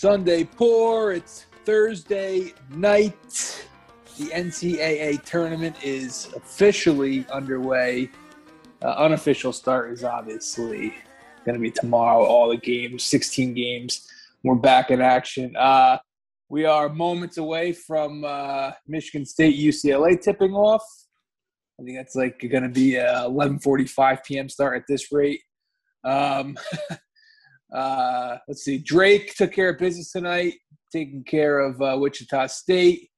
Sunday pour. It's Thursday night. The NCAA tournament is officially underway. Uh, unofficial start is obviously going to be tomorrow. All the games, 16 games. We're back in action. Uh, we are moments away from uh, Michigan State UCLA tipping off. I think that's like going to be a 11:45 p.m. start at this rate. Um, uh, let's see. Drake took care of business tonight, taking care of uh, Wichita State.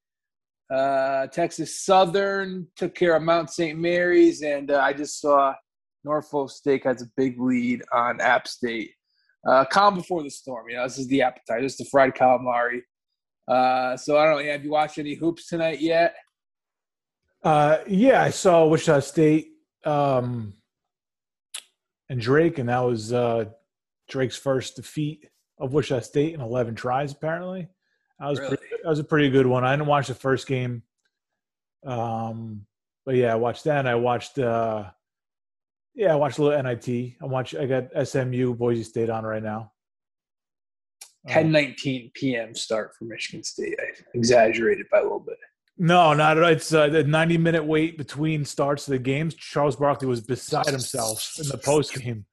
Uh, Texas Southern took care of Mount St. Mary's, and uh, I just saw Norfolk State has a big lead on App State. Uh, calm before the storm. You know, this is the appetizer. This is the fried calamari. Uh, so I don't know. Have you watched any hoops tonight yet? Uh, yeah, I saw Wichita State um, and Drake, and that was uh, Drake's first defeat of Wichita State in 11 tries. Apparently, that was Really? pretty, that was a pretty good one. I didn't watch the first game, um, but yeah, I watched that. And I watched, uh, yeah, I watched a little NIT. I watch. I got SMU Boise State on right now. Um, 10:19 p.m. start for Michigan State. I exaggerated by a little bit. No, not at all. It's uh, the 90 minute wait between starts of the games. Charles Barkley was beside himself in the post game.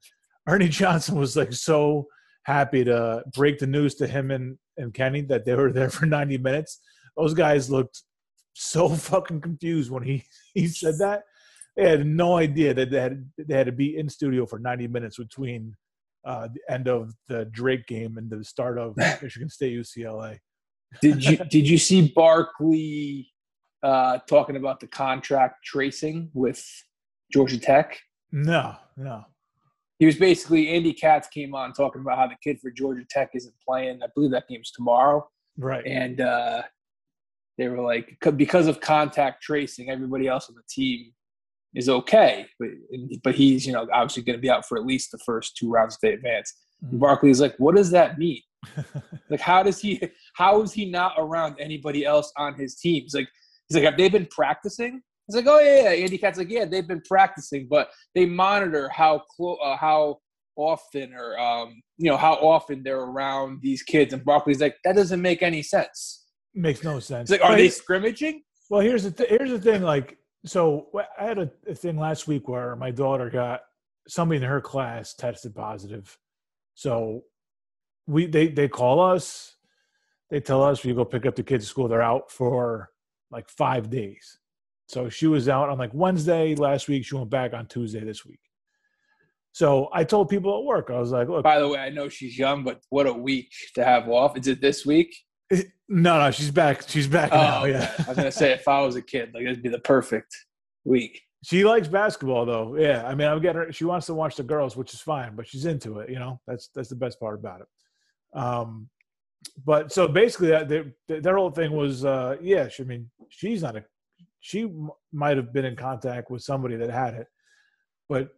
Ernie Johnson was like so happy to break the news to him and, and Kenny that they were there for 90 minutes. Those guys looked so fucking confused when he, he said that. They had no idea that they had, they had to be in studio for 90 minutes between uh, the end of the Drake game and the start of Michigan State UCLA. Did you did you see Barkley uh, talking about the contact tracing with Georgia Tech? No, no. He was basically Andy Katz came on talking about how the kid for Georgia Tech isn't playing. I believe that game's tomorrow, Right. and uh, they were like because of contact tracing, everybody else on the team is okay, but but he's you know obviously going to be out for at least the first two rounds if they advance. Mhm. Barkley's like, what does that mean? Like, how does he? How is he not around anybody else on his team? He's like, he's like, have they been practicing? He's like, oh yeah, yeah. Andy Katz like, yeah, they've been practicing, but they monitor how close, uh, how often, or um, you know, how often they're around these kids. And Barkley's like, that doesn't make any sense. Makes no sense. He's like, are But they scrimmaging? Well, here's the th- here's the thing. Like, so I had a, a thing last week where my daughter got somebody in her class tested positive. So we they they call us, they tell us we go pick up the kids at school. They're out for like five days. So she was out on like Wednesday last week. She went back on Tuesday this week. So I told people at work, I was like, look, By the way, I know she's young, but what a week to have off. Is it this week? no, no, she's back. She's back now. Yeah. I was gonna say if I was a kid, like it'd be the perfect week. She likes basketball though. Yeah, I mean, I'm getting her. She wants to watch the girls, which is fine, but she's into it. You know, that's that's the best part about it. Um, but so basically, that their, their whole thing was, uh, yeah. She, I mean, she's not a. She m- might have been in contact with somebody that had it, but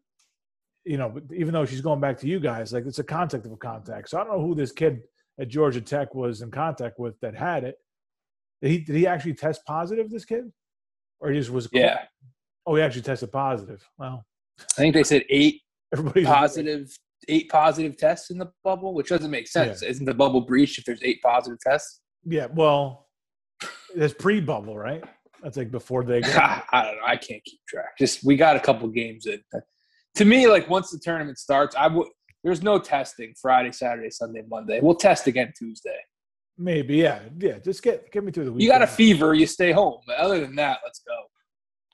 you know, even though she's going back to you guys, like it's a contact of a contact. So I don't know who this kid at Georgia Tech was in contact with that had it. Did he did he actually test positive? This kid, or he just was? Yeah, Oh, he actually tested positive. Well, I think they said eight everybody's positive, eight positive tests in the bubble, which doesn't make sense. Isn't the bubble breached if there's eight positive tests? Yeah, well, that's pre-bubble, right? That's like before they go. I don't know. I can't keep track. Just we got a couple games in. To me, like once the tournament starts, I would. There's no testing Friday, Saturday, Sunday, Monday. We'll test again Tuesday. Maybe, yeah, yeah. Just get get me through the week. You got a fever, you stay home. But other than that, let's go.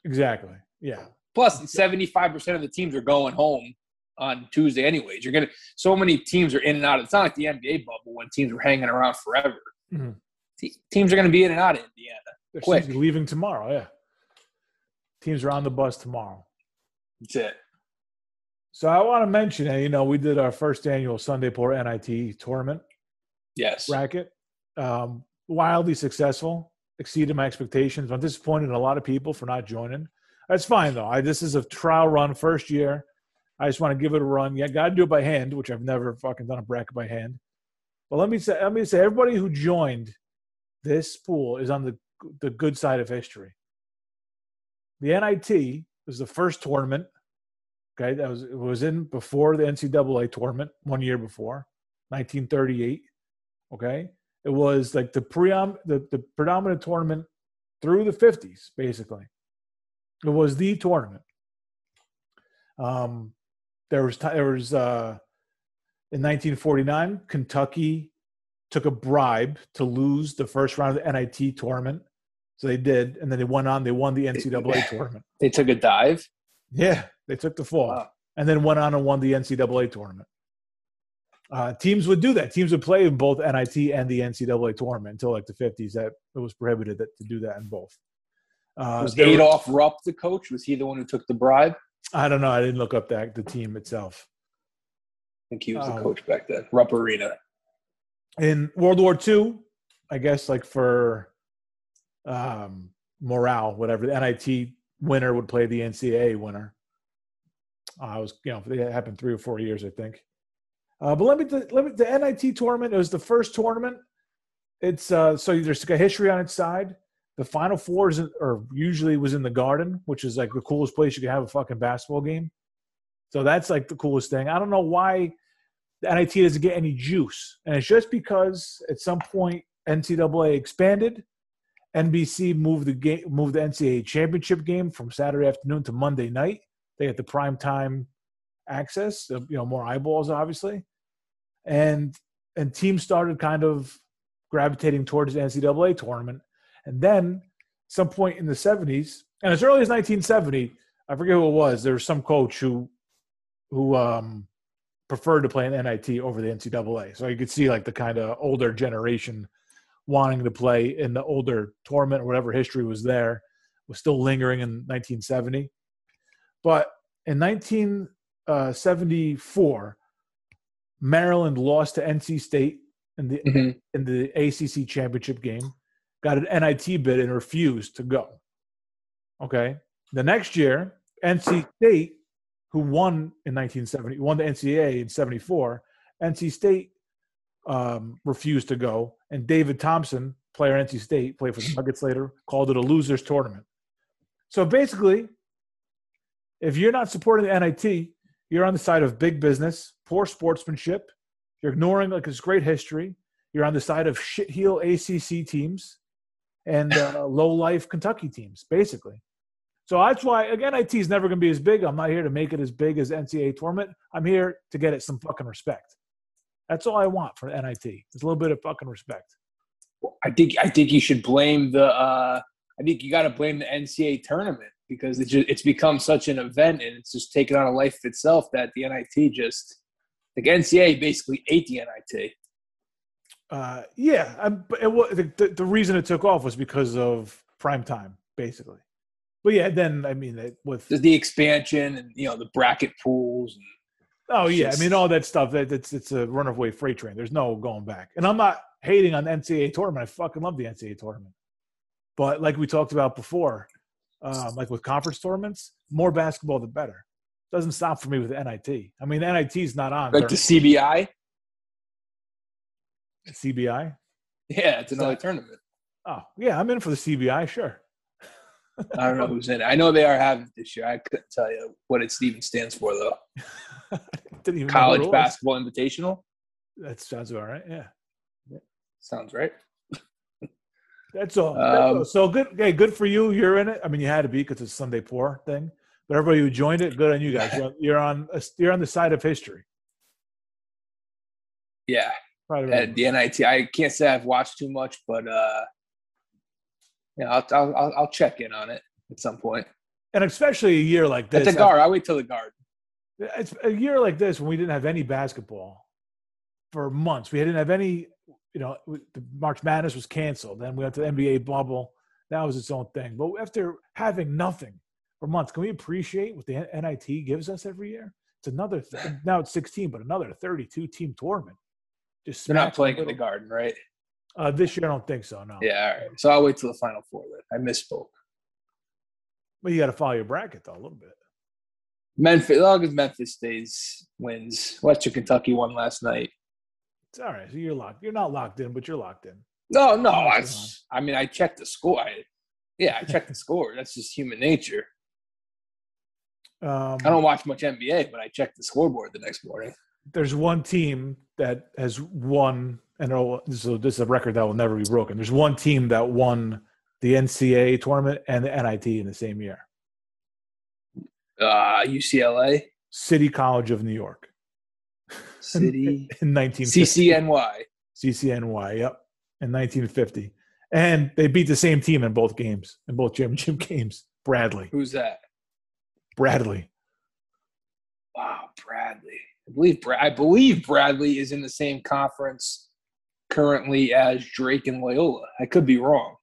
exactly. Yeah, Plus, 75% of the teams are going home on Tuesday, anyways. You're gonna. So many teams are in and out. It's not like the NBA bubble when teams were hanging around forever. Mhm. Te- Teams are going to be in and out of Indiana. Quick. leaving tomorrow. Yeah, teams are on the bus tomorrow. That's it. So I want to mention, you know, we did our first annual Sunday Pour NIT tournament Yes. bracket. Um, wildly successful, exceeded my expectations. I'm disappointed in a lot of people for not joining. That's fine though. I, this is a trial run, first year. I just want to give it a run. Yeah, got to do it by hand, which I've never fucking done a bracket by hand. But let me say, let me say, everybody who joined this pool is on the the good side of history. The NIT was the first tournament. Okay, that was it was in before the NCAA tournament one year before, 1938. Okay, it was like the preom the, the predominant tournament through the 50s, basically. It was the tournament. Um, there was there was uh, in 1949, Kentucky took a bribe to lose the first round of the NIT tournament. So they did, and then they went on. They won the NCAA tournament. They took a dive. Yeah, they took the fall, Wow. and then went on and won the NCAA tournament. Uh, teams would do that. Teams would play in both NIT and the NCAA tournament until like the 50s. That it was prohibited that, to do that in both. Uh, Was there were- Rupp the coach? Was he the one who took the bribe? I don't know. I didn't look up that the team itself. I think he was the Um, coach back then. Rupp Arena. In World War II, I guess like for um, morale, whatever, the NIT winner would play the NCAA winner. Uh, I was, you know, it happened three or four years, I think. Uh, but let me, let me, the NIT tournament. It was the first tournament. It's uh, so there's a history on its side. The Final Four is, in- or usually was in the Garden, which is like the coolest place you could have a fucking basketball game. So that's like the coolest thing. I don't know why the NIT doesn't get any juice. And it's just because at some point NCAA expanded. NBC moved the game, moved the NCAA championship game from Saturday afternoon to Monday night. They had the prime time access, you know, more eyeballs, obviously, and and teams started kind of gravitating towards the NCAA tournament. And then some point in the 70s, and as early as 1970, I forget who it was. There was some coach who who um, preferred to play in NIT over the NCAA. So you could see like the kind of older generation wanting to play in the older tournament or whatever history was there was still lingering in 1970. But in 1974, Maryland lost to NC State in the Mhm. in the ACC championship game, got an NIT bid and refused to go. Okay. The next year, NC State, who won in 1970, won the NCAA in 74, NC State um, refused to go. And David Thompson, player NC State, played for the Nuggets later, called it a loser's tournament. So basically, if you're not supporting the NIT, you're on the side of big business, poor sportsmanship. You're ignoring like this great history. You're on the side of shitheel ACC teams and uh, low life Kentucky teams, basically. So that's why again, NIT is never going to be as big. I'm not here to make it as big as NCAA tournament. I'm here to get it some fucking respect. That's all I want for NIT. Is a little bit of fucking respect. I think I think you should blame the. Uh, I think you got to blame the NCAA tournament because it just, it's become such an event and it's just taken on a life of itself that the NIT just like NCAA basically ate the NIT. Uh, yeah, I, but it, the, the reason it took off was because of prime time, basically. But yeah, then I mean, it, with the expansion and you know the bracket pools. And, oh yeah, I mean all that stuff. That it's it's a runaway freight train. There's no going back. And I'm not hating on the NCAA tournament. I fucking love the NCAA tournament. But like we talked about before, um, like with conference tournaments, more basketball the better. Doesn't stop for me with the NIT. I mean, NIT is not on like the CBI, CBI. yeah, it's another tournament. Oh yeah, I'm in for the CBI. Sure. I don't know who's in it. I know they are having it this year. I couldn't tell you what it even stands for though. Didn't even College. Basketball Invitational That sounds about right. Yeah. sounds right. That's all. That's Um, all. So good. Okay, good for you. You're in it. I mean, you had to be because it's Sunday poor thing. But everybody who joined it, good on you guys. You're, you're on. You're on the side of history. Yeah, Right. at the NIT. I can't say I've watched too much, but uh, yeah, I'll, I'll I'll check in on it at some point. And especially a year like At this. the guard, I'll wait till the guard. It's a year like this when we didn't have any basketball for months. We didn't have any. You know, the March Madness was canceled. Then we went to the NBA bubble. That was its own thing. But after having nothing for months, can we appreciate what the NIT gives us every year? It's another. Th- now it's 16, but another 32 team tournament. Just They're not playing in the garden, right? Uh, this year, I don't think so. No. Yeah, all right. So I'll wait till the final four. Then I misspoke. But you got to follow your bracket though a little bit. Memphis, as long as Memphis stays wins. Western Kentucky won last night. It's all right. So you're locked. You're not locked in, but you're locked in. No, no. I. I mean, I checked the score. I, yeah, I checked the score. That's just human nature. Um, I don't watch much NBA, but I checked the scoreboard the next morning. there's one team that has won and so this is a record that will never be broken. There's one team that won the NCAA tournament and the NIT in the same year. Uh, UCLA, City College of New York City, in 1950. CCNY. CCNY, yep, in 1950. And they beat the same team in both games, in both championship games. Bradley. Who's that? Bradley. Wow, Bradley. I believe I believe Bradley is in the same conference currently as Drake and Loyola. I could be wrong.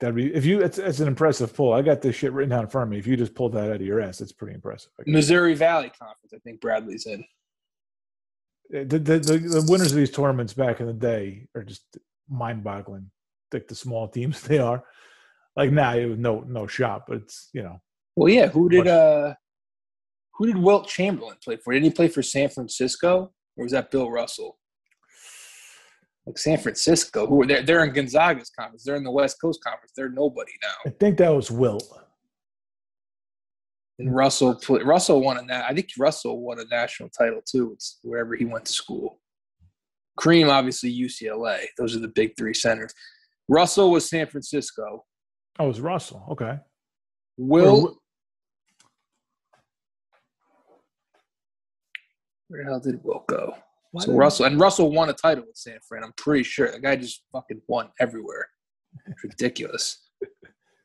That'd be if you. It's, it's an impressive pull. I got this shit written down in front of me. If you just pulled that out of your ass, it's pretty impressive. Missouri Valley Conference. I think Bradley's in. The, the, the, the winners of these tournaments back in the day are just mind-boggling. Like the small teams they are. Like now, it was no no shot, but it's you know Well, yeah. Who did Much- uh, who did Wilt Chamberlain play for? Didn't he play for San Francisco, or was that Bill Russell? Like San Francisco, who are they're, they're in Gonzaga's conference. They're in the West Coast Conference. They're nobody now. I think that was Wilt. And Russell, Russell won a na- I think Russell won a national title too. It's wherever he went to school. Kareem, obviously UCLA. Those are the big three centers. Russell was San Francisco. Oh, it was Russell. Okay. Will, Or- where the hell did Will go? Why So Russell and Russell won a title with San Fran. I'm pretty sure the guy just fucking won everywhere. It's ridiculous.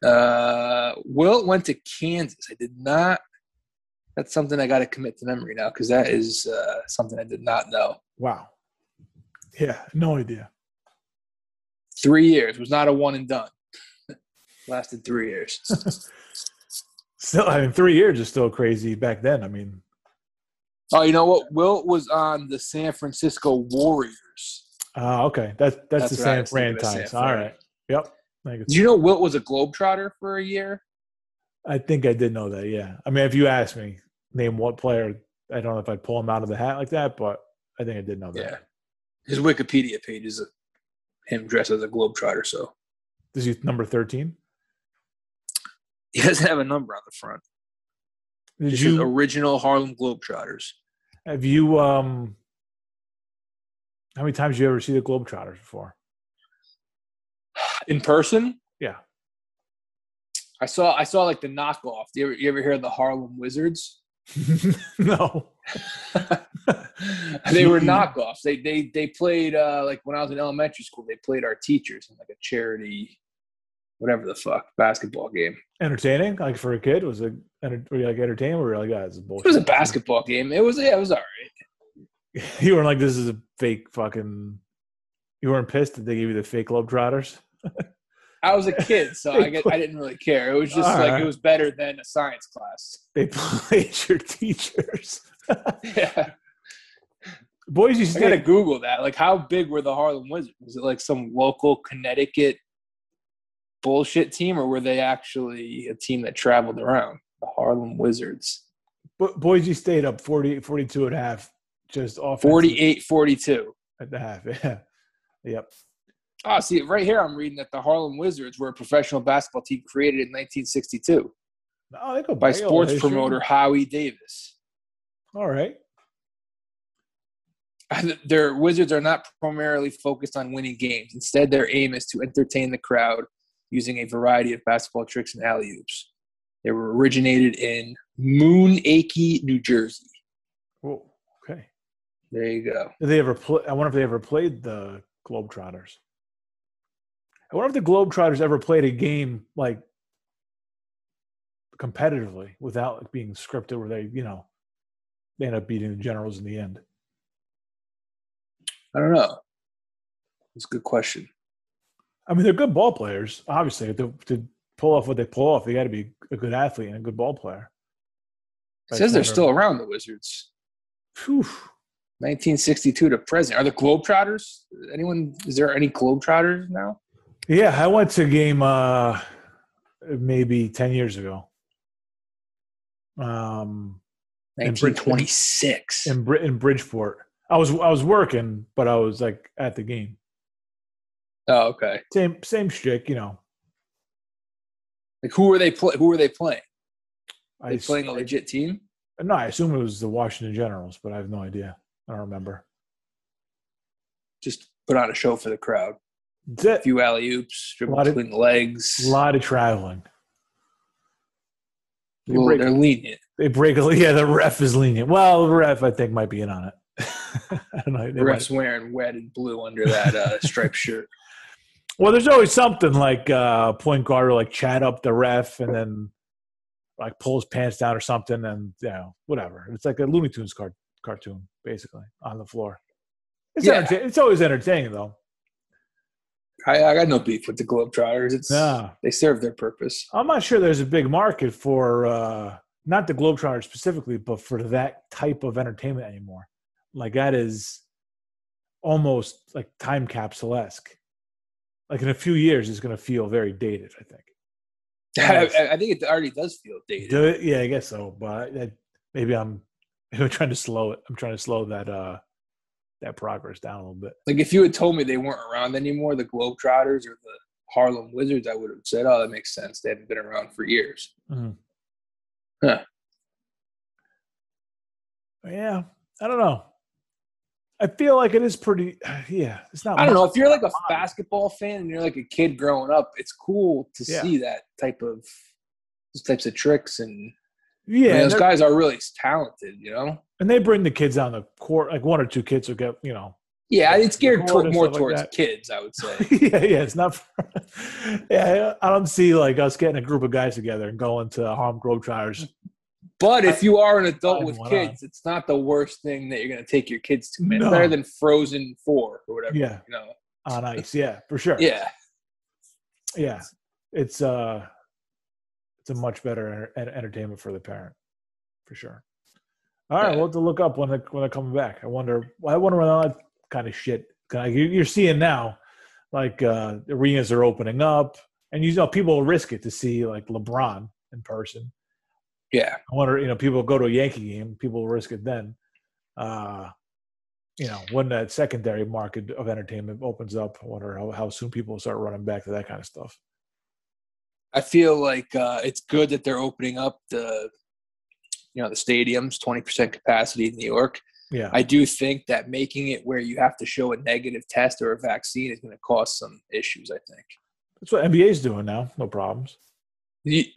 Uh, Wilt went to Kansas. I did not. That's something I got to commit to memory now because that is uh, something I did not know. Wow. Yeah, no idea. Three years was not a one and done. Lasted three years. Still, I mean, three years is still crazy back then. I mean, Oh, you know what? Wilt was on the San Francisco Warriors. uh, okay, that's that's, That's the San Fran times. All right. Yep. Did you know Wilt was a Globetrotter for a year? I think I did know that. Yeah. I mean, if you asked me, name what player, I don't know if I'd pull him out of the hat like that, but I think I did know that. Yeah. His Wikipedia page is him dressed as a Globetrotter. So Is he number thirteen? he doesn't have a number on the front. Did This is original Harlem Globetrotters. have you um? How many times you ever see the Globetrotters before? In person, Yeah. I saw I saw like the knockoff. You ever, you ever hear the Harlem Wizards? no. they were knockoffs. They they they played uh, like when I was in elementary school. They played our teachers in like a charity, whatever the fuck, basketball game. Entertaining, like for a kid, was it? Were you like entertaining? Or were you like, ah, guys, It was a basketball game. It was yeah, it was all right. you weren't like, this is a fake fucking. You weren't pissed that they gave you the fake Globetrotters. I was a kid, so I get I didn't really care. It was just All like right. it was better than a science class. They played your teachers. Yeah. Boys used I to gotta Google that. Like, how big were the Harlem Wizards? Was it like some local Connecticut bullshit team, or were they actually a team that traveled around? The Harlem Wizards. Bo- Boise State up 40, 42 and a half, just off 48 42. at the half. Yeah. Yep. Oh, see, right here I'm reading that the Harlem Wizards were a professional basketball team created in 1962 Oh, they go by back a little sports history. promoter Howie Davis. All right. Their Wizards are not primarily focused on winning games. Instead, their aim is to entertain the crowd using a variety of basketball tricks and alley oops. They were originated in Moonachie, New Jersey. Whoa. Okay. There you go. Did they ever play? I wonder if they ever played the Globetrotters. I wonder if the Globetrotters ever played a game like competitively without it being scripted, where they, you know, they end up beating the Generals in the end. I don't know. That's a good question. I mean, they're good ball players. Obviously, to, to pull off what they pull off, they got to be a good athlete and a good ball player. It says they're still around, the Wizards. Phew. 1962 to present. Are the Globetrotters? Anyone? Is there any Globetrotters now? Yeah, I went to a game uh, maybe ten years ago. Um, In Brid- 1926. in Bri- in Bridgeport. I was I was working, but I was like at the game. Oh, okay. Same same shtick, you know. Like who were they play? Who were they playing? I They s- playing a legit team? no, I assume it was the Washington Generals, but I have no idea. I don't remember. Just put on a show for the crowd. That's A few alley oops, dribble between the legs. A lot of traveling. They Well, break, they're lenient. they break a yeah. The ref is lenient. Well, the ref I think might be in on it. I don't know. The might- ref's wearing red and blue under that uh, striped shirt. Well, there's always something like uh, point guard will like chat up the ref and then like pull his pants down or something, and you know whatever. It's like a Looney Tunes cart- cartoon basically on the floor. It's Yeah. it's always entertaining though. I, I got no beef with the Globetrotters. It's No, they serve their purpose. I'm not sure there's a big market for uh, not the Globetrotters specifically, but for that type of entertainment anymore. Like that is almost like time capsule esque. Like in a few years, it's going to feel very dated. I think. I, I think it already does feel dated. Do it? Yeah, I guess so. But that, maybe I'm, I'm trying to slow it. I'm trying to slow that uh that progress down a little bit. Like if you had told me they weren't around anymore, the Globetrotters or the Harlem Wizards, I would have said, "Oh, that makes sense. They haven't been around for years." Yeah, I don't know. I feel like it is pretty. Yeah, it's not. I don't know if you're like a basketball fan and you're like a kid growing up. It's cool to Yeah. see that type of those types of tricks, and Yeah, I mean, those guys are really talented. You know. and they bring the kids on the court. Like one or two kids will get, you know. Yeah, it's geared toward, more stuff like towards kids, I would say. yeah, yeah, it's not. For, yeah, I don't see like us getting a group of guys together and going to Harlem Globetrotters. But if you are an adult with kids, it's not the worst thing that you're going to take your kids to. Man. No. better than Frozen Four or whatever. Yeah. You know. on ice. Yeah, for sure. Yeah. yeah. It's uh, it's a much better enter- entertainment for the parent, for sure. All right, Yeah. we'll have to look up when they when they're coming back. I wonder. I wonder when all that kind of shit. Of, you're seeing now, like uh, arenas are opening up, and you know people will risk it to see like LeBron in person. Yeah. I wonder, you know, people go to a Yankee game, people risk it then. Uh, you know, when that secondary market of entertainment opens up, I wonder how, how soon people start running back to that kind of stuff. I feel like uh, it's good that they're opening up the, you know, the stadiums, twenty percent capacity in New York. Yeah. I do think that making it where you have to show a negative test or a vaccine is going to cause some issues. I think. That's what NBA's doing now. No problems.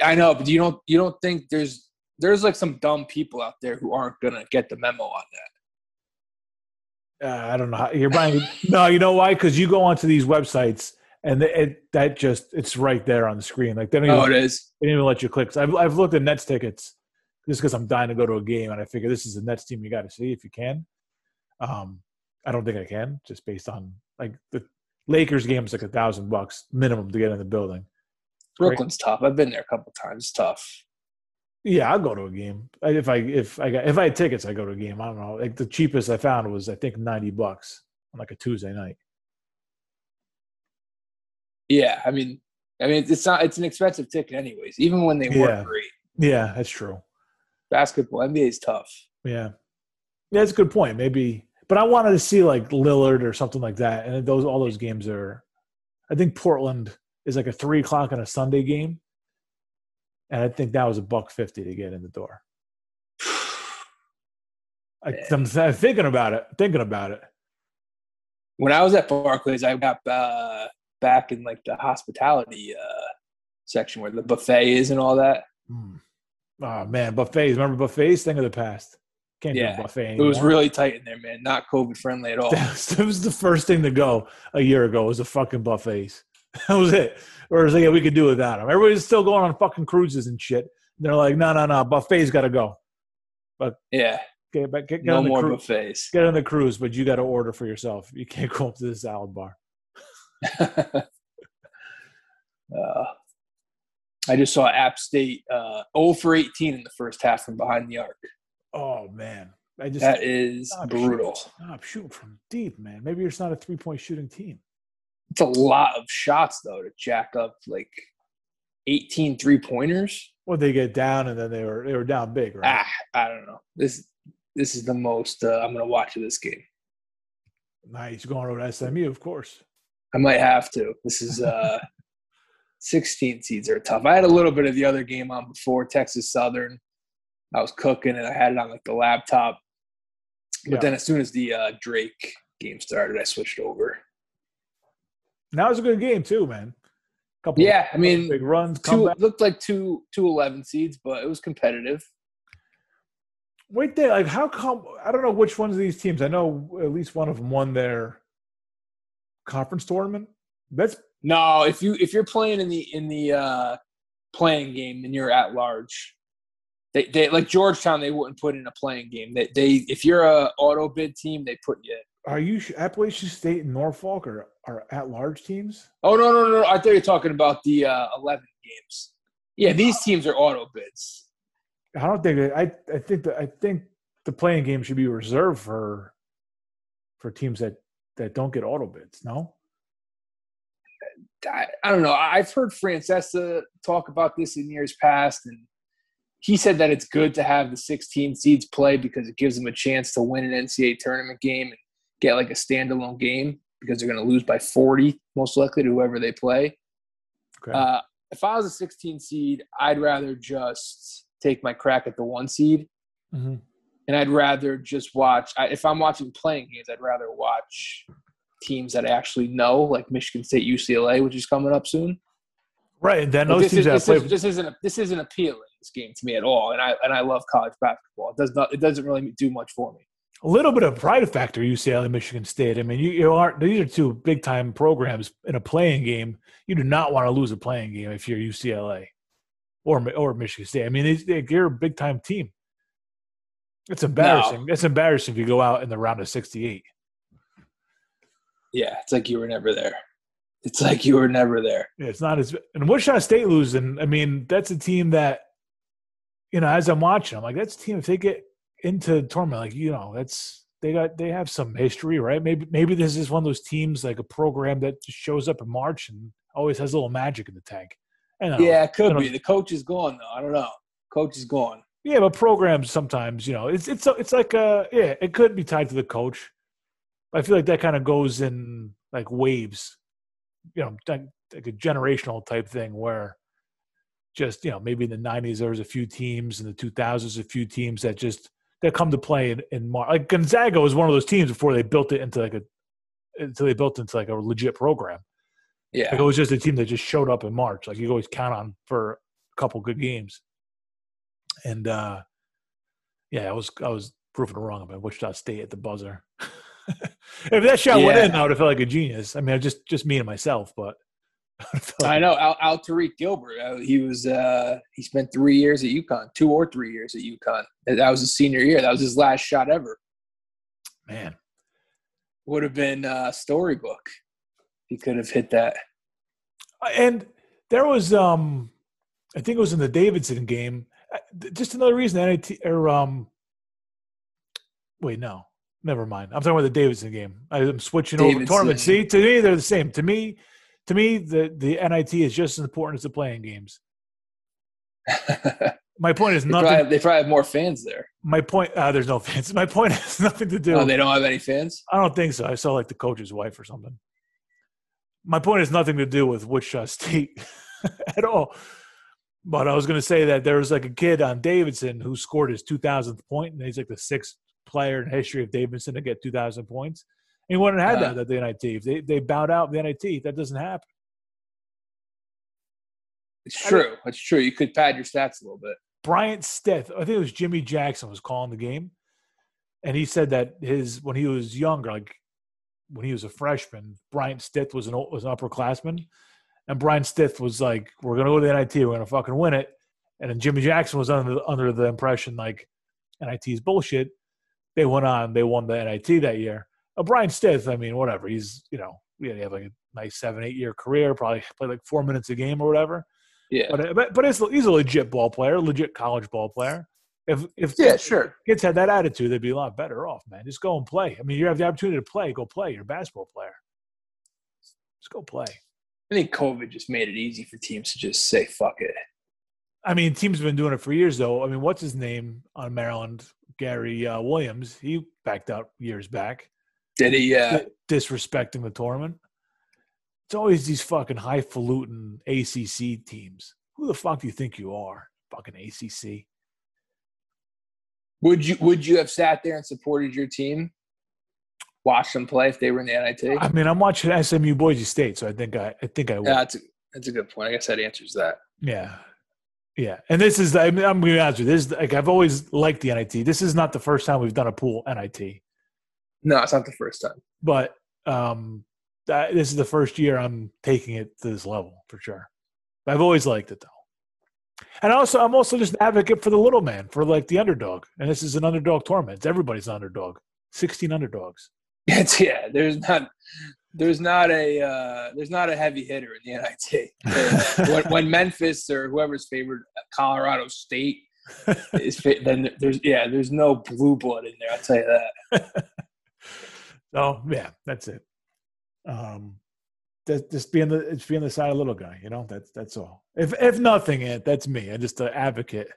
I know, but you don't. You don't think there's there's like some dumb people out there who aren't going to get the memo on that. Uh, I don't know. How, you're buying. no, you know why? Because you go onto these websites and it, it that just it's right there on the screen. Like they don't even, Oh, it is. they didn't even let you click. So I've I've looked at Nets tickets just because I'm dying to go to a game, and I figure this is a Nets team you got to see if you can. Um, I don't think I can, just based on like the Lakers game is like a thousand bucks minimum to get in the building. Great. Brooklyn's tough. I've been there a couple times. Tough. Yeah, I'll go to a game if I if I got if I had tickets. I go to a game. I don't know. Like the cheapest I found was I think ninety bucks on like a Tuesday night. Yeah, I mean, I mean, it's not. It's an expensive ticket, anyways. Even when they Yeah. weren't great, Yeah, that's true. basketball NBA is tough. Yeah, yeah, that's a good point. Maybe, but I wanted to see like Lillard or something like that. And those all those games are. I think Portland is like a three o'clock on a Sunday game, and I think that was a buck fifty to get in the door. I, I'm thinking about it. Thinking about it. When I was at Barclays, I got uh, back in like the hospitality uh, section where the buffet is and all that. Hmm. Oh man, buffets. Remember buffets? Thing of the past. Can't do Yeah, a buffet It was really tight in there, man. Not COVID friendly at all. That was, that was the first thing to go a year ago. Was the fucking buffets. That was it. Or it was like, yeah, we could do without them. Everybody's still going on fucking cruises and shit. they're like, no, no, no, buffets got to go. But yeah, Get get, get no on the more cru- buffets. get on the cruise, but you got to order for yourself. You can't go up to the salad bar. uh, I just saw App State uh, 0 for 18 in the first half from behind the arc. Oh man, I just That is stop brutal. Shooting, stop shooting from deep, man. Maybe you're just not a three point shooting team. It's a lot of shots though to jack up like 18 three pointers. Well, they get down and then they were they were down big, right? Ah, I don't know. This this is the most uh, I'm going to watch of this game. Nice, going over to SMU, of course. I might have to. This is uh 16 seeds are tough. I had a little bit of the other game on before Texas Southern. I was cooking and I had it on like the laptop. But Yeah. then as soon as the uh, Drake game started, I switched over. Now it's a good game too, man. Couple yeah, I mean, big runs. Two, looked like two two eleven seeds, but it was competitive. Wait there, like how come? I don't know which ones of these teams. I know at least one of them won their conference tournament. That's no. If you if you're playing in the in the uh playing game, then you're at large. They, they like Georgetown. They wouldn't put in a playing game. They, they if you're a auto bid team, they put you. Are you Appalachian State and Norfolk are are at large teams? Oh no no no! I thought you were talking about the uh, eleven games. Yeah, these teams are auto bids. I don't think I. I think that I think the playing game should be reserved for for teams that that don't get auto bids. No. I, I don't know. I've heard Francesa talk about this in years past, and he said that it's good to have the 16 seeds play because it gives them a chance to win an NCAA tournament game and get like a standalone game because they're going to lose by 40 most likely to whoever they play. Okay. Uh, if I was a 16 seed, I'd rather just take my crack at the one seed, mm-hmm. and I'd rather just watch. I, if I'm watching playing games, I'd rather watch teams that I actually know, like Michigan State, UCLA, which is coming up soon. Right, and then those this teams is, this, is, this isn't this isn't appealing this game to me at all, and I and I love college basketball. It does not it doesn't really do much for me. A little bit of pride factor, UCLA, Michigan State. I mean, you, you aren't these are two big time programs in a playing game. You do not want to lose a playing game if you're UCLA or or Michigan State. I mean, they, they're a big time team. It's embarrassing. No. It's embarrassing if you go out in the round of sixty eight. Yeah, it's like you were never there. It's like you were never there. Yeah, it's not as and Wichita State losing. I mean, that's a team that, you know, as I'm watching, I'm like, that's a team if they get into the tournament, like you know, that's they got they have some history, right? Maybe maybe this is one of those teams like a program that just shows up in March and always has a little magic in the tank. yeah, it could be. The coach is gone though. I don't know. Coach is gone. Yeah, but programs sometimes, you know, it's it's it's like a yeah, it could be tied to the coach. I feel like that kind of goes in like waves you know like, like a generational type thing where just you know maybe in the 90s there was a few teams in the 2000s a few teams that just that come to play in, in Mar- like Gonzaga was one of those teams before they built it into like a until they built into like a legit program. Yeah, like it was just a team that just showed up in March. Like you always count on for a couple good games. And uh yeah, I was I was proving wrong about Wichita State at the buzzer. if that shot yeah. went in, I would have felt like a genius. I mean, just just me and myself, but I, know Al, Alterique Gilbert. Uh, he was uh, he spent three years at UConn, two or three years at UConn. That was his senior year. That was his last shot ever. Man, would have been uh, storybook. He could have hit that. And there was, um, I think it was in the Davidson game. Uh, just another reason NIT or um, wait, no, Never mind. I'm talking about the Davidson game. I'm switching Davidson. over tournament. See, to me, they're the same. To me, to me, the the NIT is just as important as the playing games. My point is nothing. They probably, they probably have more fans there. My point, uh, there's no fans. My point has nothing to do. Oh, they don't have any fans. I don't think so. I saw like the coach's wife or something. My point has nothing to do with Wichita State at all. But I was going to say that there was like a kid on Davidson who scored his 2,000th point, and he's like the sixth player in history of Davidson to get 2,000 points. He wouldn't have had that at the NIT. If they, they bowed out the NIT, that doesn't happen. It's true. It's true. You could pad your stats a little bit. Bryant Stith, I think it was Jimmy Jackson was calling the game. And he said that his when he was younger, like when he was a freshman, Bryant Stith was an was an upperclassman. And Bryant Stith was like, We're gonna go to the NIT, we're gonna fucking win it. And then Jimmy Jackson was under the, under the impression like NIT is bullshit they went on, they won the NIT that year. Uh, Bryant Stith, I mean, whatever. He's, you know, he had like a nice seven, eight year career, probably played like four minutes a game or whatever. Yeah. But, but, but he's a legit ball player, legit college ball player. If, if yeah, sure. Kids had that attitude, they'd be a lot better off, man. Just go and play. I mean, you have the opportunity to play, go play. You're a basketball player. Just go play. I think COVID just made it easy for teams to just say fuck it. I mean, teams have been doing it for years, though. I mean, what's his name on Maryland? Gary uh, Williams. He backed out years back. Did he? Uh... Disrespecting the tournament. It's always these fucking highfalutin ACC teams. Who the fuck do you think you are? Fucking ACC. Would you Would you have sat there and supported your team watched them play if they were in the NIT? I mean, I'm watching SMU Boise State, so I think I, I think I would. Yeah, that's a, that's a good point. I guess that answers that. Yeah. Yeah. And this is, I mean, I'm going to be honest with you. This is, like, I've always liked the NIT. This is not the first time we've done a pool NIT, No, it's not the first time. but um, that, this is the first year I'm taking it to this level for sure. I've always liked it though. And also, I'm also just an advocate for the little man, for like the underdog. And this is an underdog tournament. Everybody's an underdog. 16 underdogs. It's yeah. There's not there's not a uh, there's not a heavy hitter in the NIT. when, when Memphis or whoever's favored Colorado State is fit, then there's yeah there's no blue blood in there. I'll tell you that. So yeah, that's it. Um, that just being the it's being the side of little guy, you know. That's that's all. If if nothing, it that's me. I'm just an advocate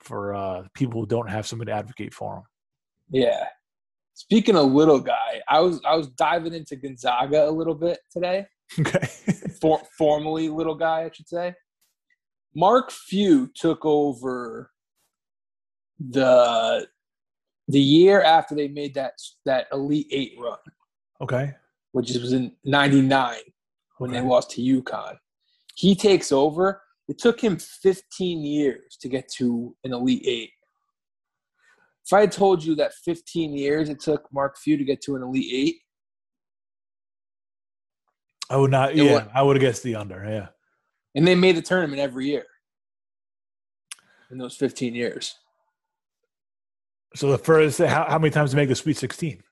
for uh, people who don't have somebody to advocate for them. Yeah. Speaking of little guy, I was I was diving into Gonzaga a little bit today. Okay. For, formally little guy, I should say. Mark Few took over the the year after they made that that Elite Eight run, okay. which was in '99 when they lost to UConn. He takes over. It took him 15 years to get to an Elite Eight. If I had told you that 15 years it took Mark Few to get to an Elite Eight, I would not. Yeah, I would have guessed the under. Yeah. and they made the tournament every year in those 15 years. So the first, how, how many times to make the Sweet 16?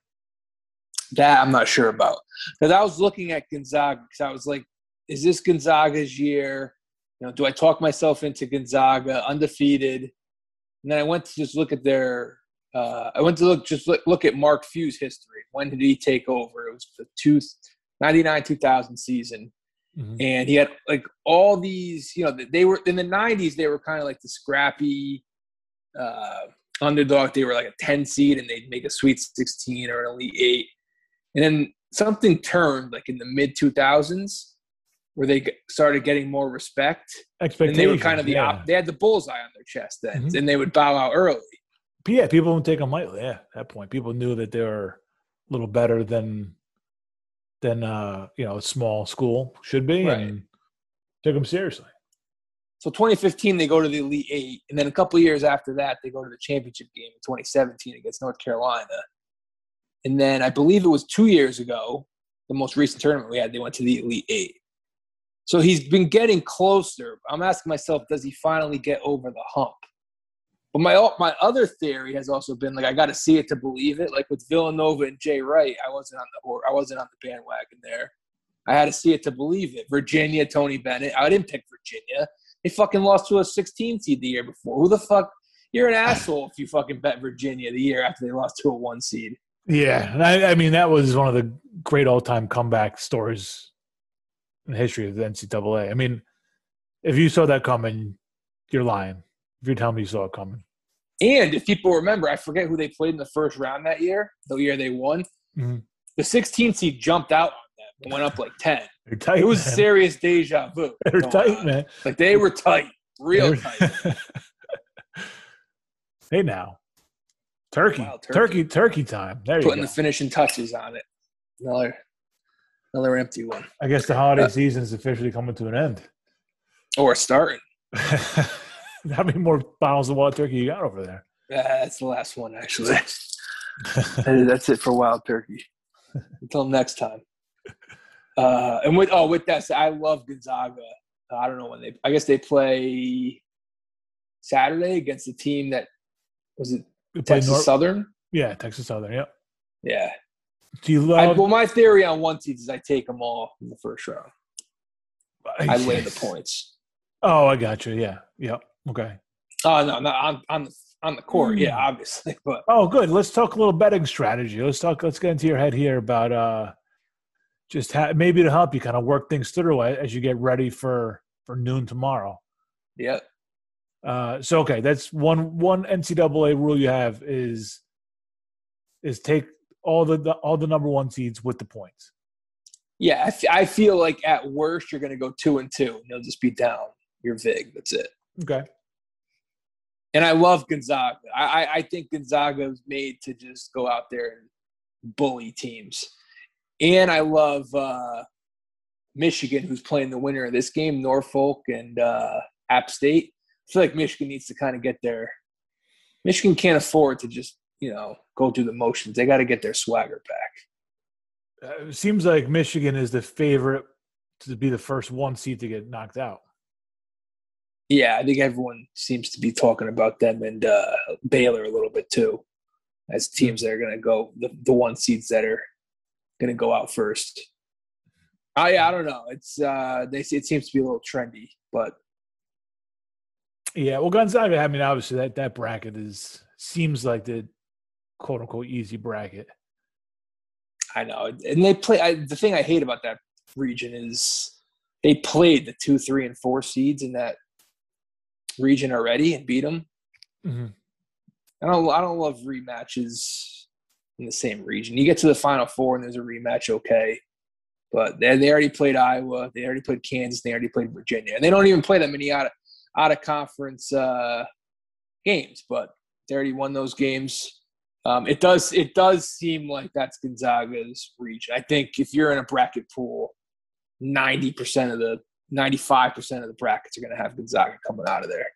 That I'm not sure about because I was looking at Gonzaga because I was like, is this Gonzaga's year? You know, do I talk myself into Gonzaga undefeated? And then I went to just look at their. Uh, I went to look just look, look at Mark Few's history. When did he take over? It was the two, 99 2000 season. Mhm. and he had like all these you know they were in the 90s they were kind of like the scrappy uh underdog they were like a 10 seed and they'd make a sweet 16 or an elite 8 and then something turned like in the mid 2000s where they started getting more respect and Expectations. they were kind of the yeah. op- they had the bullseye on their chest then Mhm. and they would bow out early But yeah, people don't take them lightly. Yeah, at that point, people knew that they were a little better than than uh, you know a small school should be, Right. and took them seriously. So 2015 they go to the elite 8 and then a couple years after that they go to the championship game in 2017 against north carolina and then i believe it was two years ago the most recent tournament we had they went to the elite 8 so he's been getting closer i'm asking myself does he finally get over the hump but my my other theory has also been like I got to see it to believe it. Like with Villanova and Jay Wright, I wasn't on the I wasn't on the bandwagon there. I had to see it to believe it. Virginia, Tony Bennett. I didn't pick Virginia. They fucking lost to a 16 seed the year before. Who the fuck? You're an asshole if you fucking bet Virginia the year after they lost to a one seed. Yeah, and I, I mean that was one of the great all-time comeback stories in the history of the NCAA. I mean, if you saw that coming, you're lying. If you're telling me you saw it coming, And if people remember, I forget who they played in the first round that year, the year they won. Mhm. The 16 seed jumped out and went up like 10. they're tight. It was man. serious deja vu. They're tight, on. man. Like they were tight, real They're- tight. hey now, turkey, Wow, turkey, turkey. turkey, time. There you Putting the finishing touches on it. Another, another empty one. I guess the holiday Uh, season is officially coming to an end. Or starting. How many more bottles of wild turkey you got over there? Uh, that's the last one, actually. Hey, that's it for wild turkey. Until next time. Uh, and with oh, with that, I love Gonzaga. Uh, I don't know when they. I guess they play Saturday against the team that was it Texas Nor- Southern. yeah, Texas Southern. Yep. Yeah. Do you I, love? well, my theory on one seeds is I take them all in the first round. I lay the points. Oh, I got you. Yeah. Yep. Okay. Oh no, not on on the on the court. Yeah, Hmm. obviously, but Oh, good. Let's talk a little betting strategy. Let's talk. Let's get into your head here about uh, just ha- maybe to help you kind of work things through as you get ready for for noon tomorrow. yeah, Uh, so okay, that's one one NCAA rule you have is is take all the, the all the number one seeds with the points. yeah. I, f- I feel like at worst you're going to go two and two, and you'll just be down your vig. That's it. Okay. And I love Gonzaga. I, I, I think Gonzaga was made to just go out there and bully teams. And I love uh, Michigan, who's playing the winner of this game, Norfolk and uh, App State. I feel like Michigan needs to kind of get their. Michigan can't afford to just you know go through the motions. They got to get their swagger back. Uh, it seems like Michigan is the favorite to be the first one seed to get knocked out. Yeah, I think everyone seems to be talking about them and uh, Baylor a little bit too, as teams that are going to go the, the one seeds that are going to go out first. I I don't know. It's uh, they it seems to be a little trendy, but yeah. Well, Gonzaga. I mean, obviously that that bracket is seems like the quote unquote easy bracket. I know, and they play. I, the thing I hate about that region is they played the two, three, and four seeds in that region already and beat them. Mm-hmm. I don't. I don't love rematches in the same region. You get to the final four and there's a rematch, okay. But they, they already played Iowa, they already played Kansas, they already played Virginia, and they don't even play that many out of out of conference uh, games. But they already won those games. Um, it does it does seem like that's Gonzaga's region. I think if you're in a bracket pool, ninety percent of the ninety five percent of the brackets are going to have Gonzaga coming out of there.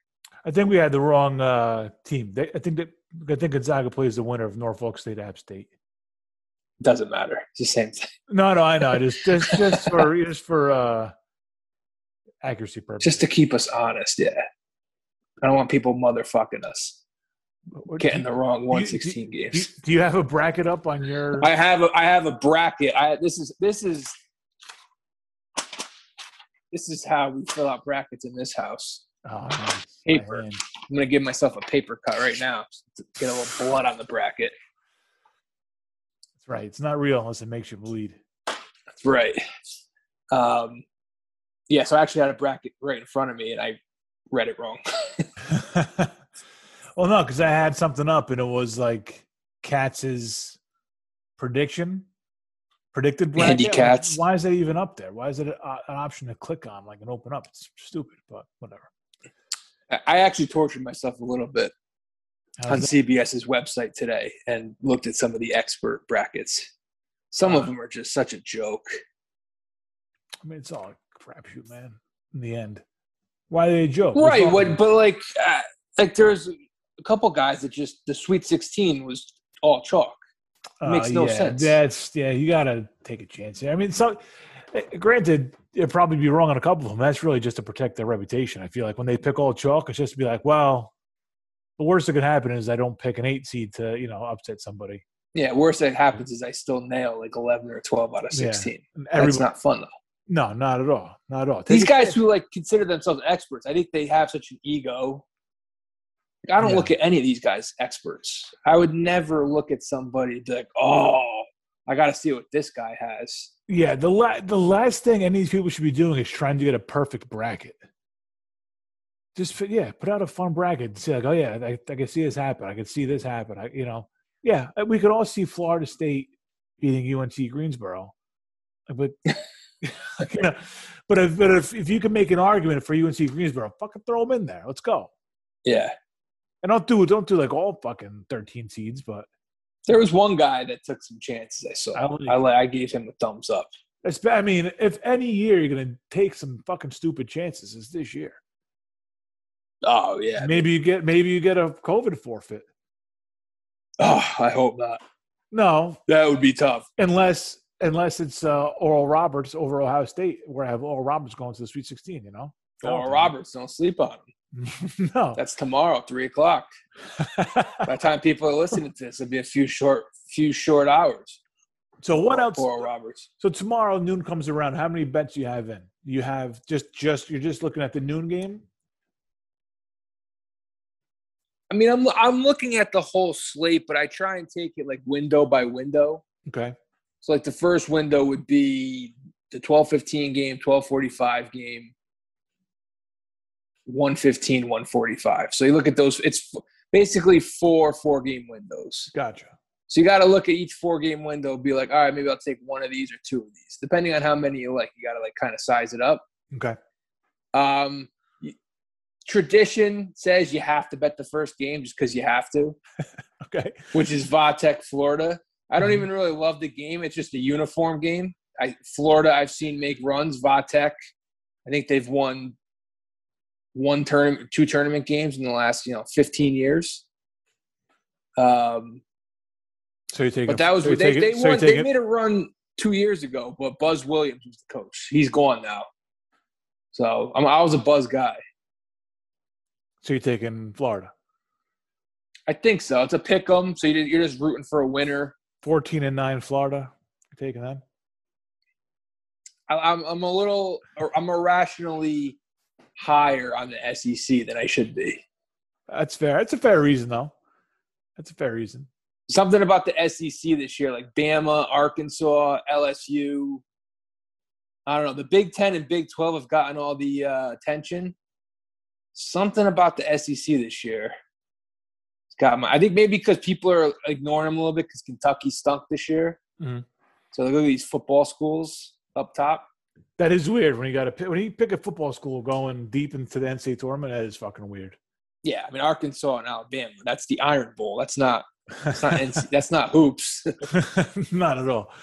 I think we had the wrong uh, team. They, I think that I think Gonzaga plays the winner of Norfolk State App State. Doesn't matter. It's the same thing. No, no, I know. Just just just for just for uh, accuracy purposes. Just to keep us honest, yeah. I don't want people motherfucking us. Getting the wrong one sixteen games. Do you have a bracket up on your? I have a I have a bracket. I this is this is this is how we fill out brackets in this house. Oh, nice. Paper. I'm gonna give myself a paper cut right now to get a little blood on the bracket. That's right. It's not real unless it makes you bleed. That's right. Um, yeah. So I actually had a bracket right in front of me, and I read it wrong. well, no, because I had something up, and it was like Katz's prediction, predicted bracket. Andy Katz. Why is that even up there? Why is it an option to click on, like and open up? It's stupid, but whatever. I actually tortured myself a little bit How's on that? CBS's website today and looked at some of the expert brackets. Some uh, of them are just such a joke. I mean, it's all a crapshoot, man. In the end, why are they a joke? Right, what, but like, uh, like there's a couple guys that just the Sweet 16 was all chalk. It uh, makes no yeah, sense. That's yeah, you got to take a chance here. I mean, so Eh, granted, it'd probably be wrong on a couple of them. That's really just to protect their reputation. I feel like when they pick all chalk, it's just to be like, well, the worst that could happen is I don't pick an eight seed to you know upset somebody. Yeah, worst that happens is I still nail like eleven or twelve out of sixteen. Yeah. That's not fun though. No, not at all. Not at all. These guys who like consider themselves experts, I think they have such an ego. I don't yeah. look at any of these guys experts. I would never look at somebody like, oh, I got to see what this guy has. Yeah, the la- the last thing any of these people should be doing is trying to get a perfect bracket. Just yeah, put out a fun bracket. See like, oh yeah, I, I can see this happen. I can see this happen. I, you know, yeah, uh, we could all see Florida State beating UNC Greensboro, but you know, but if but if, if you can make an argument for UNC Greensboro, fucking throw them in there. Let's go. Yeah, and don't do don't do like all fucking thirteen seeds, but there was one guy that took some chances. I saw. I, I, I gave him a thumbs up. It's, I mean, if any year you're going to take some fucking stupid chances, it's this year. Oh yeah. Maybe you get maybe you get a COVID forfeit. Oh, I hope not. No, that would be tough. Unless unless it's uh, Oral Roberts over Ohio State, where I have Oral Roberts going to the Sweet 16. You know, Oral Roberts, don't sleep on him. no, that's tomorrow, three o'clock. By the time people are listening to this, it'll be a few short, few short hours. So what else? Oral Roberts. So tomorrow noon comes around. How many bets do you have in? You have just just you're just looking at the noon game. I mean, I'm I'm looking at the whole slate, but I try and take it like window by window. Okay. So like the first window would be the 12-15 game, 12-45 game, 115, 145. So you look at those, it's basically four four game windows. Gotcha. So you got to look at each four game window, be like, all right, maybe I'll take one of these or two of these, depending on how many you like. You got to like kind of size it up. Okay. Um, tradition says you have to bet the first game just because you have to. okay. Which is Va Tech, Florida. I don't Mhm. even really love the game. It's just a uniform game. I Florida, I've seen make runs. Va Tech, I think they've won one tournament, two tournament games in the last you know 15 years. Um, So you're taking. but that was so you're they, taking- they so. They made a run two years ago, but Buzz Williams was the coach. He's gone now. So I'm, I was a Buzz guy. So you're taking Florida. I think so. It's a pick 'em, so you- you're just rooting for a winner. 14 and 9 Florida. You're taking them. I, I'm I'm a little I'm irrationally higher on the SEC than I should be. That's fair. That's a fair reason, though. That's a fair reason. Something about the SEC this year, like Bama, Arkansas, LSU. I don't know. The Big Ten and Big Twelve have gotten all the uh, attention. Something about the SEC this year. It's got my. I think maybe because people are ignoring them a little bit because Kentucky stunk this year. Mhm. So look at these football schools up top. That is weird when you got to when you pick a football school going deep into the NCAA tournament. That is fucking weird. Yeah, I mean Arkansas and Alabama. That's the Iron Bowl. That's not. That's not. NC that's not hoops. Not at all.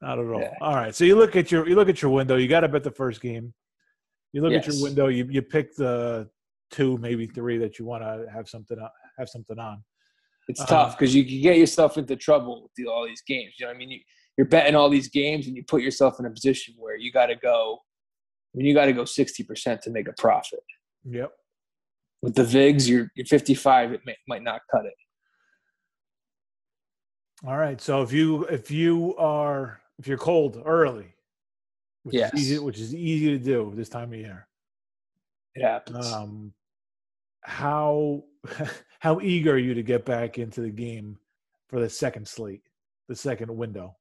Not at all. Yeah. All right. So you look at your you look at your window. You got to bet the first game. You look at your window. You you pick the two, maybe three that you want to have something on- have something on. It's Um, tough because you can get yourself into trouble with all these games. You know, what I mean, you, you're betting all these games, and you put yourself in a position where you got to go. I mean, you got to go sixty percent to make a profit. Yep. With the VIGs, you're, you're 55. It may, might not cut it. All right. So if you if you are if you're cold early, which Yes. is easy, which is easy to do this time of year. It happens. Um, how how eager are you to get back into the game for the second slate, the second window?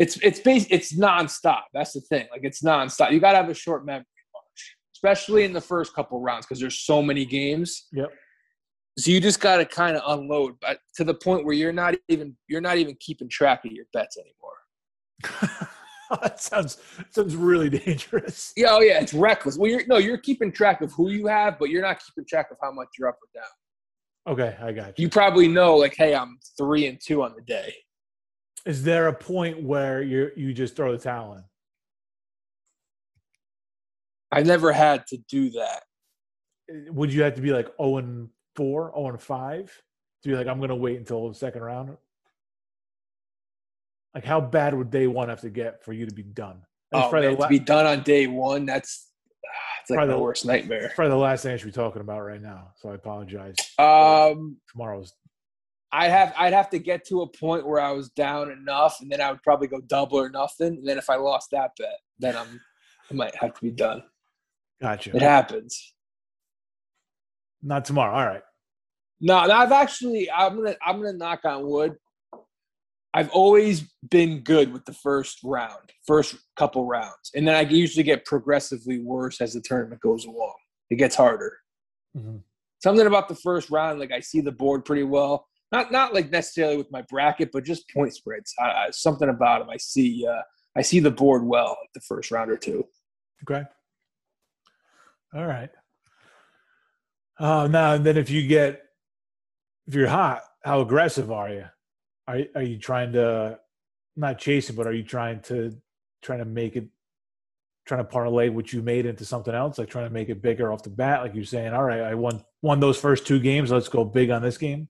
It's it's bas- it's nonstop. That's the thing. Like it's nonstop. You got to have a short memory, March, especially in the first couple rounds because there's so many games. Yep. So you just got to kind of unload, but to the point where you're not even you're not even keeping track of your bets anymore. that sounds sounds really dangerous. Yeah, oh yeah, it's reckless. Well, you're no, you're keeping track of who you have, but you're not keeping track of how much you're up or down. Okay, I got you. You probably know, like, hey, I'm three and two on the day. Is there a point where you you just throw the towel in? I never had to do that. Would you have to be like 0 and 4, 0 and 5 to be like, I'm going to wait until the second round? Like, how bad would day one have to get for you to be done? That's Oh, man, la- to be done on day one, that's ah, it's like Probably the the- worst nightmare. probably the last thing I should be talking about right now. So I apologize. Um, Tomorrow's I'd have I'd have to get to a point where I was down enough, and then I would probably go double or nothing. And then if I lost that bet, then I'm I might have to be done. gotcha. It happens. Not tomorrow. All right. No, no, I've actually I'm gonna I'm gonna knock on wood. I've always been good with the first round, first couple rounds, and then I usually get progressively worse as the tournament goes along. It gets harder. Mhm. Something about the first round, like I see the board pretty well. Not not like necessarily with my bracket, but just point spreads. I, I, something about them. I see uh, I see the board well at the first round or two. Okay. All right. Uh, now and then, if you get if you're hot, how aggressive are you? Are are you trying to not chasing, but are you trying to trying to make it trying to parlay what you made into something else, like trying to make it bigger off the bat? Like you're saying, all right, I won won those first two games. Let's go big on this game.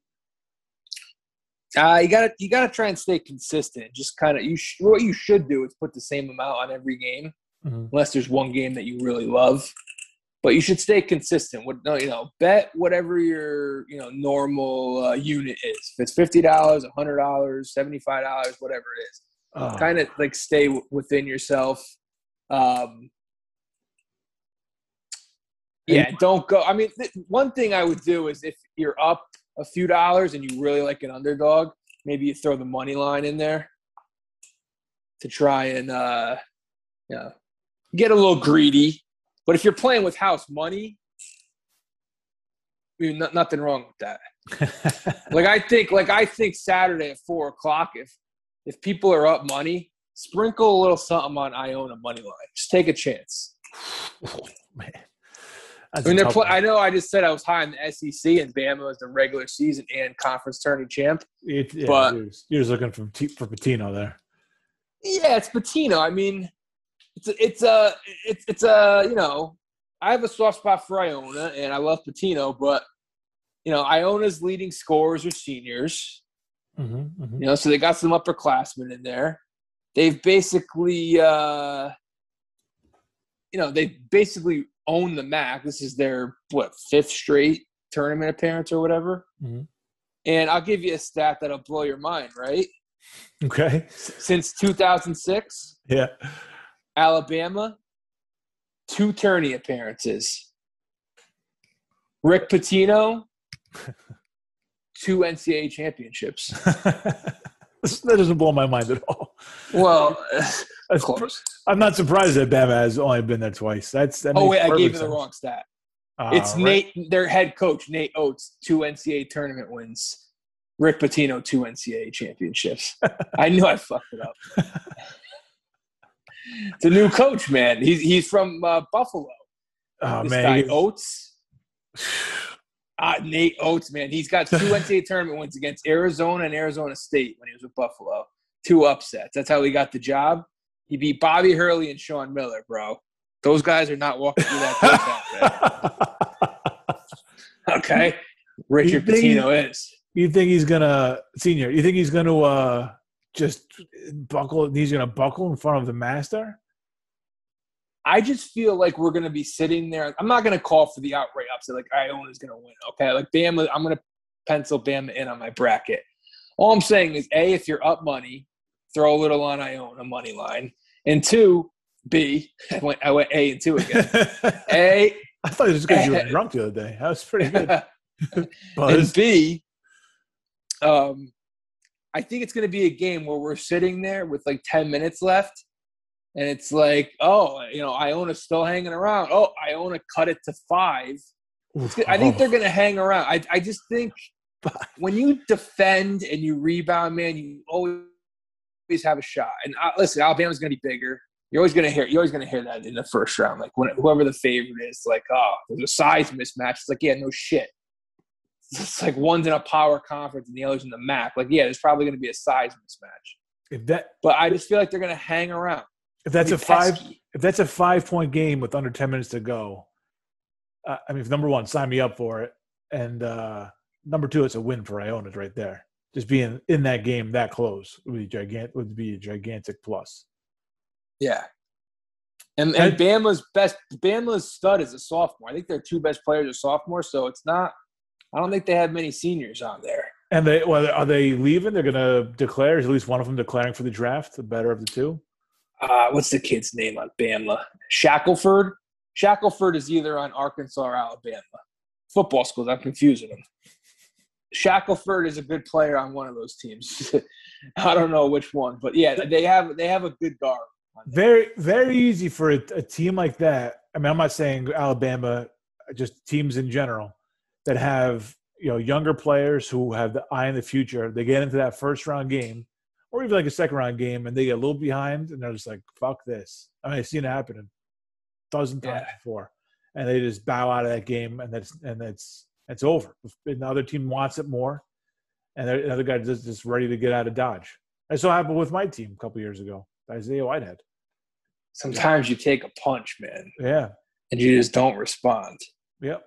Uh, you gotta you gotta try and stay consistent. Just kind of you sh- what you should do is put the same amount on every game, Mhm. unless there's one game that you really love. But you should stay consistent. What no, you know, bet whatever your you know normal uh, unit is. If it's fifty dollars, hundred dollars, seventy five dollars, whatever it is, Oh, kind of like stay w- within yourself. Um, yeah, don't go. I mean, th- one thing I would do is if you're up a few dollars and you really like an underdog, maybe you throw the money line in there to try and uh, you know, get a little greedy. But if you're playing with house money, I mean, no- nothing wrong with that. Like I think, like I think Saturday at four o'clock, if if people are up money, sprinkle a little something on Iona money line. Just take a chance. man. I mean, they're I know I just said I was high in the SEC and Bama was the regular season and conference tourney champ. It- yeah, but- you're, you're just looking for for Pitino there. Yeah, it's Pitino. I mean, it's a, it's a it's it's a you know I have a soft spot for Iona and I love Pitino, but you know Iona's leading scorers are seniors. Mm-hmm, You know, so they got some upperclassmen in there. They've basically, uh, you know, they basically own the MAAC. This is their what fifth straight tournament appearance or whatever. Mhm. And I'll give you a stat that'll blow your mind. Right, Okay. S- since 2006, Yeah. Alabama, two tourney appearances. Rick Pitino, two NCAA championships. that doesn't blow my mind at all. Well, That's, close. I'm not surprised that Bama has only been there twice. That's that Oh wait, I gave you the wrong stat. Ah, It's right. Nate, their head coach, Nate Oats, two NCAA tournament wins. Rick Pitino, two NCAA championships. I knew I fucked it up. it's a new coach, man. He's he's from uh, Buffalo. Oh this man, guy Oats, uh, Nate Oats, man. He's got two NCAA tournament wins against Arizona and Arizona State when he was with Buffalo. Two upsets. That's how he got the job. He beat Bobby Hurley and Sean Miller, bro. Those guys are not walking through that door. Okay. Richard Pitino is. you think he's gonna senior? You think he's gonna uh, just buckle? He's gonna buckle in front of the master? I just feel like we're going to be sitting there. I'm not going to call for the outright upset like Iona's going to win. Okay. Like Bama, I'm going to pencil Bama in on my bracket. All I'm saying is A, if you're up money, throw a little on Iona money line. And two, B, I went, I went A and two again. A, I thought it was because you were drunk the other day. That was pretty good. and. B, um, I think it's going to be a game where we're sitting there with like 10 minutes left. And it's like, oh, you know, Iona's still hanging around. Oh, Iona cut it to five. I think they're going to hang around. I, I just think when you defend and you rebound, man, you always have a shot. And uh, listen, Alabama's going to be bigger. You're always going to hear. You're always going to hear that in the first round. Like when whoever the favorite is, like, oh, there's a size mismatch. It's like, yeah, no shit. It's like one's in a power conference and the other's in the MAAC. Like, yeah, there's probably going to be a size mismatch. If that But I just feel like they're going to hang around. If that's a five pesky. if that's a five point game with under ten minutes to go, uh, I mean, number one, sign me up for it, and uh, number two, it's a win for Iona right there. Just being in that game that close would be gigantic. Would be a gigantic plus. Yeah. And and Bama's best Bama's stud is a sophomore. I think their two best players are sophomores, so it's not I don't think they have many seniors on there. And they well, are they leaving? They're going to declare. Is at least one of them declaring for the draft? The better of the two. Uh, what's the kid's name on Bama? Shackelford. Shackelford is either on Arkansas or Alabama. Football schools. I'm confusing them. Shackelford is a good player on one of those teams. I don't know which one, but yeah, they have they have a good guard. Very, very easy for a, a team like that. I mean, I'm not saying Alabama, just teams in general that have you know younger players who have the eye in the future. They get into that first round game, or even like a second round game, and they get a little behind, and they're just like, "Fuck this." I mean, I've seen it happen a dozen times Yeah. before, and they just bow out of that game, and that's and that's it's over. And the other team wants it more, and the other guy just just ready to get out of Dodge. That so happened with my team a couple years ago, Isaiah Whitehead. Sometimes you take a punch, man, Yeah. and you just don't respond. Yep.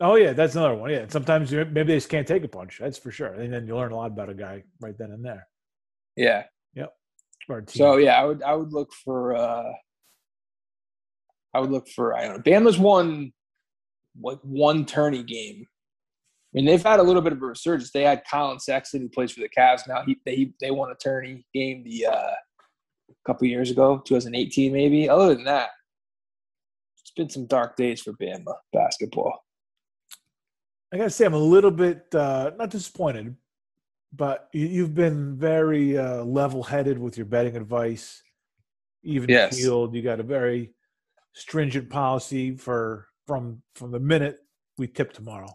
Oh yeah, that's another one. Yeah, sometimes you maybe they just can't take a punch. That's for sure. And then you learn a lot about a guy right then and there. Yeah. Or. So yeah, I would I would look for uh I would look for I don't know. Bama's won like one tourney game. I mean, they've had a little bit of a resurgence. They had Collin Sexton who plays for the Cavs now. He they they won a tourney game the uh a couple years ago, 2018 maybe. Other than that, it's been some dark days for Bama basketball. I gotta say, I'm a little bit uh, not disappointed, but you, you've been very uh, level-headed with your betting advice. Even Yes. field, you got a very stringent policy for from from the minute we tip tomorrow.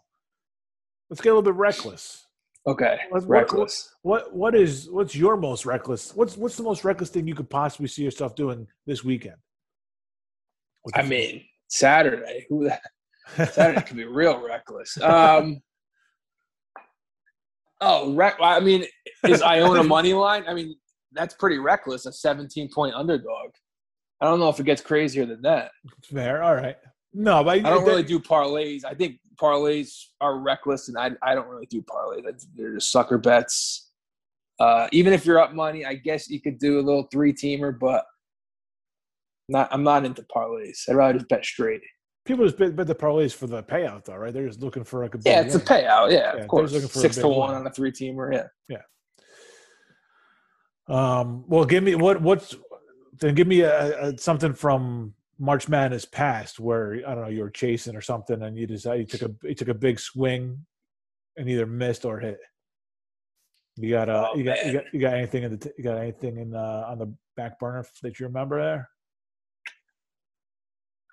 Let's get a little bit reckless. Okay. Let's- Reckless. What what is what's your most reckless? What's what's the most reckless thing you could possibly see yourself doing this weekend? I mean, Saturday. Who the Saturday could be real reckless. Um, oh, rec- I mean, is Iona money line? I mean, that's pretty reckless. A 17 point underdog. I don't know if it gets crazier than that. Fair. All right. No, but I don't really do parlays. I think parlays are reckless, and I I don't really do parlays. They're just sucker bets. Uh, even if you're up money, I guess you could do a little three teamer, but not. I'm not into parlays. I'd rather just bet straight. People just bet, bet the parlays for the payout, though, right? They're just looking for like a yeah, it's win. a payout. Yeah, Yeah, of course. looking for Six to one win. on a three teamer. Hit. Yeah. Um, well, give me what what's then give me a, a something from March Madness past where I don't know you were chasing or something and you decided you took a you took a big swing and either missed or hit. You got uh, Oh, you got, you got you got anything in the you got anything in uh, on the back burner that you remember there?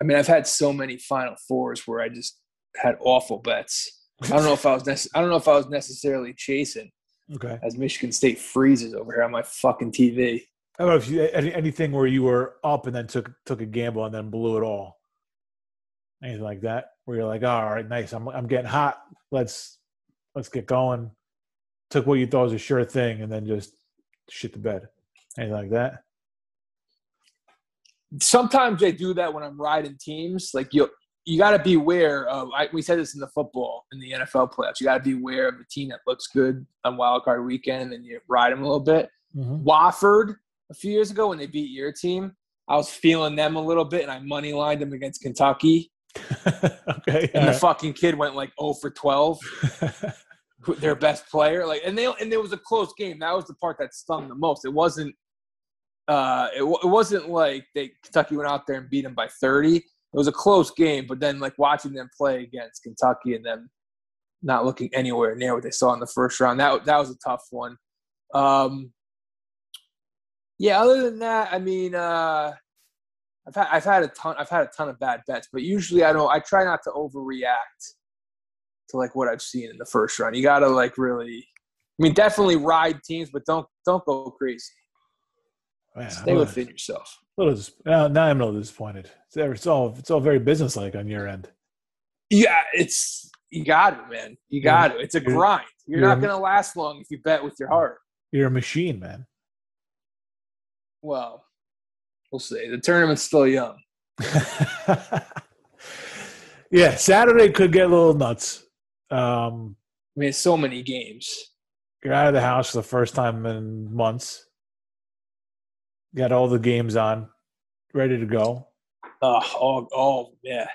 I mean, I've had so many Final Fours where I just had awful bets. I don't know if I was nec- I don't know if I was necessarily chasing Okay. as Michigan State freezes over here on my fucking TV. I don't know if you any, anything where you were up and then took took a gamble and then blew it all. Anything like that where you're like, oh, all right, nice. I'm I'm getting hot. Let's let's get going. Took what you thought was a sure thing and then just shit the bed. Anything like that? Sometimes I do that when I'm riding teams. Like you, you got to be aware of. I, we said this in the football in the NFL playoffs. You got to be aware of a team that looks good on Wild Card Weekend, and then you ride them a little bit. Mm-hmm. Wofford a few years ago when they beat your team, I was feeling them a little bit, and I money lined them against Kentucky. okay. And the fucking kid went like 0 for 12. their best player. Like, and they and there was a close game. That was the part that stung the most. It wasn't. Uh, it, wa- it wasn't like they Kentucky went out there and beat them by thirty. It was a close game, but then like watching them play against Kentucky and them not looking anywhere near what they saw in the first round. That that was a tough one. Um, yeah. Other than that, I mean, uh, I've had I've had a ton I've had a ton of bad bets, but usually I don't. I try not to overreact to like what I've seen in the first round. You gotta like really. I mean, definitely ride teams, but don't don't go crazy. Man, Stay I'm within yourself. little dis- now, now I'm a little disappointed. It's, it's all it's all very businesslike on your end. Yeah, it's you got it, man. You got it. It's a grind. You're, you're- not gonna last long if you bet with your heart. You're a machine, man. Well, we'll see. The tournament's still young. yeah, Saturday could get a little nuts. Um, I mean, so many games. you're out of the house for the first time in months. Got all the games on, ready to go. Oh, oh, oh yeah.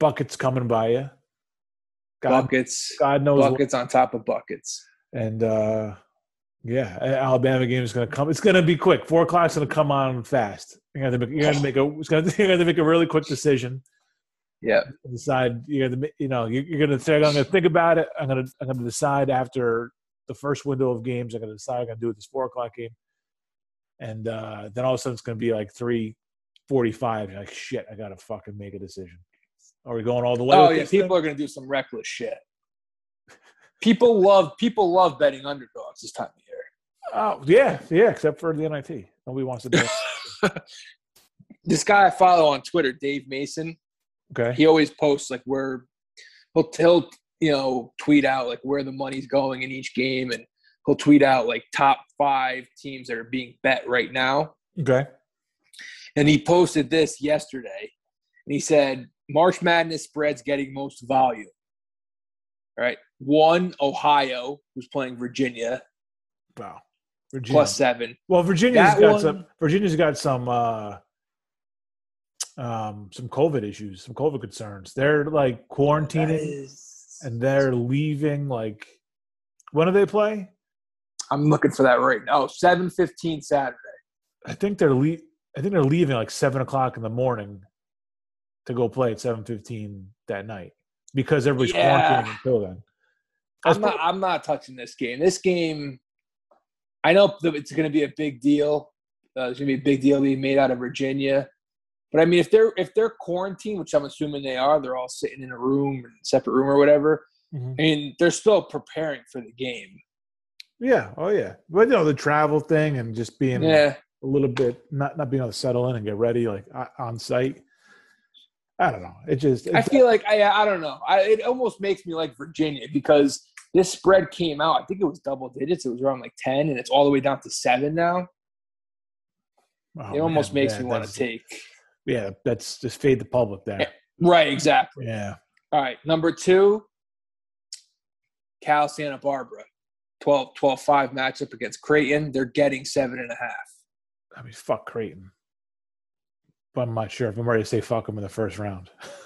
Buckets coming by you. God, buckets, God knows. what- buckets on top of buckets. and uh, yeah, Alabama game is going to come. It's going to be quick. Four o'clock's going to come on fast. You're going to make. You're going to make a. It's going to. You're going to make a really quick decision. Yeah. decide you're gonna you know you- you're gonna say I'm gonna think about it. I'm gonna I'm gonna decide after the first window of games. I'm gonna decide I'm gonna do it this four o'clock game, and uh, then all of a sudden it's gonna be like three forty five. You're like shit, I gotta fucking make a decision. Are we going all the way? Oh yeah, people thing? are gonna do some reckless shit. People love people love betting underdogs this time of year. Oh yeah, yeah. Except for the NIT, nobody wants to do it. This guy I follow on Twitter, Dave Mason, Okay. he always posts like where he'll he'll you know tweet out like where the money's going in each game, and he'll tweet out like top five teams that are being bet right now. Okay. And he posted this yesterday, and he said March Madness spreads getting most volume. All right, one Ohio who's playing Virginia Wow. Virginia. plus seven. Well, Virginia's That got one- some. Virginia's got some. uh um, some COVID issues, some COVID concerns. They're like quarantining is- and they're leaving. Like, when do they play? I'm looking for that right now. Oh, 7:15 Saturday. I think they're le- I think they're leaving like seven o'clock in the morning to go play at seven fifteen that night because everybody's Yeah. quarantining until then. That's I'm not. I'm not touching this game. This game, I know it's going to be a big deal. Uh, there's going to be a big deal being made out of Virginia, but I mean, if they're if they're quarantined, which I'm assuming they are, they're all sitting in a room, separate room or whatever. Mhm. I mean, they're still preparing for the game. Yeah. Oh yeah. But you know the travel thing and just being Yeah, a little bit not not being able to settle in and get ready like on site. I don't know. It just I feel like I I don't know. I, it almost makes me like Virginia because this spread came out. I think it was double digits. It was around like ten, and it's all the way down to seven now. oh, it almost man, makes yeah, me want to take. Yeah, that's just fade the public there. Right, exactly. Yeah. All right, number two, Cal Santa Barbara, 12 12 5 matchup against Creighton. They're getting seven and a half. I mean, fuck Creighton. But I'm not sure if I'm ready to say fuck them in the first round.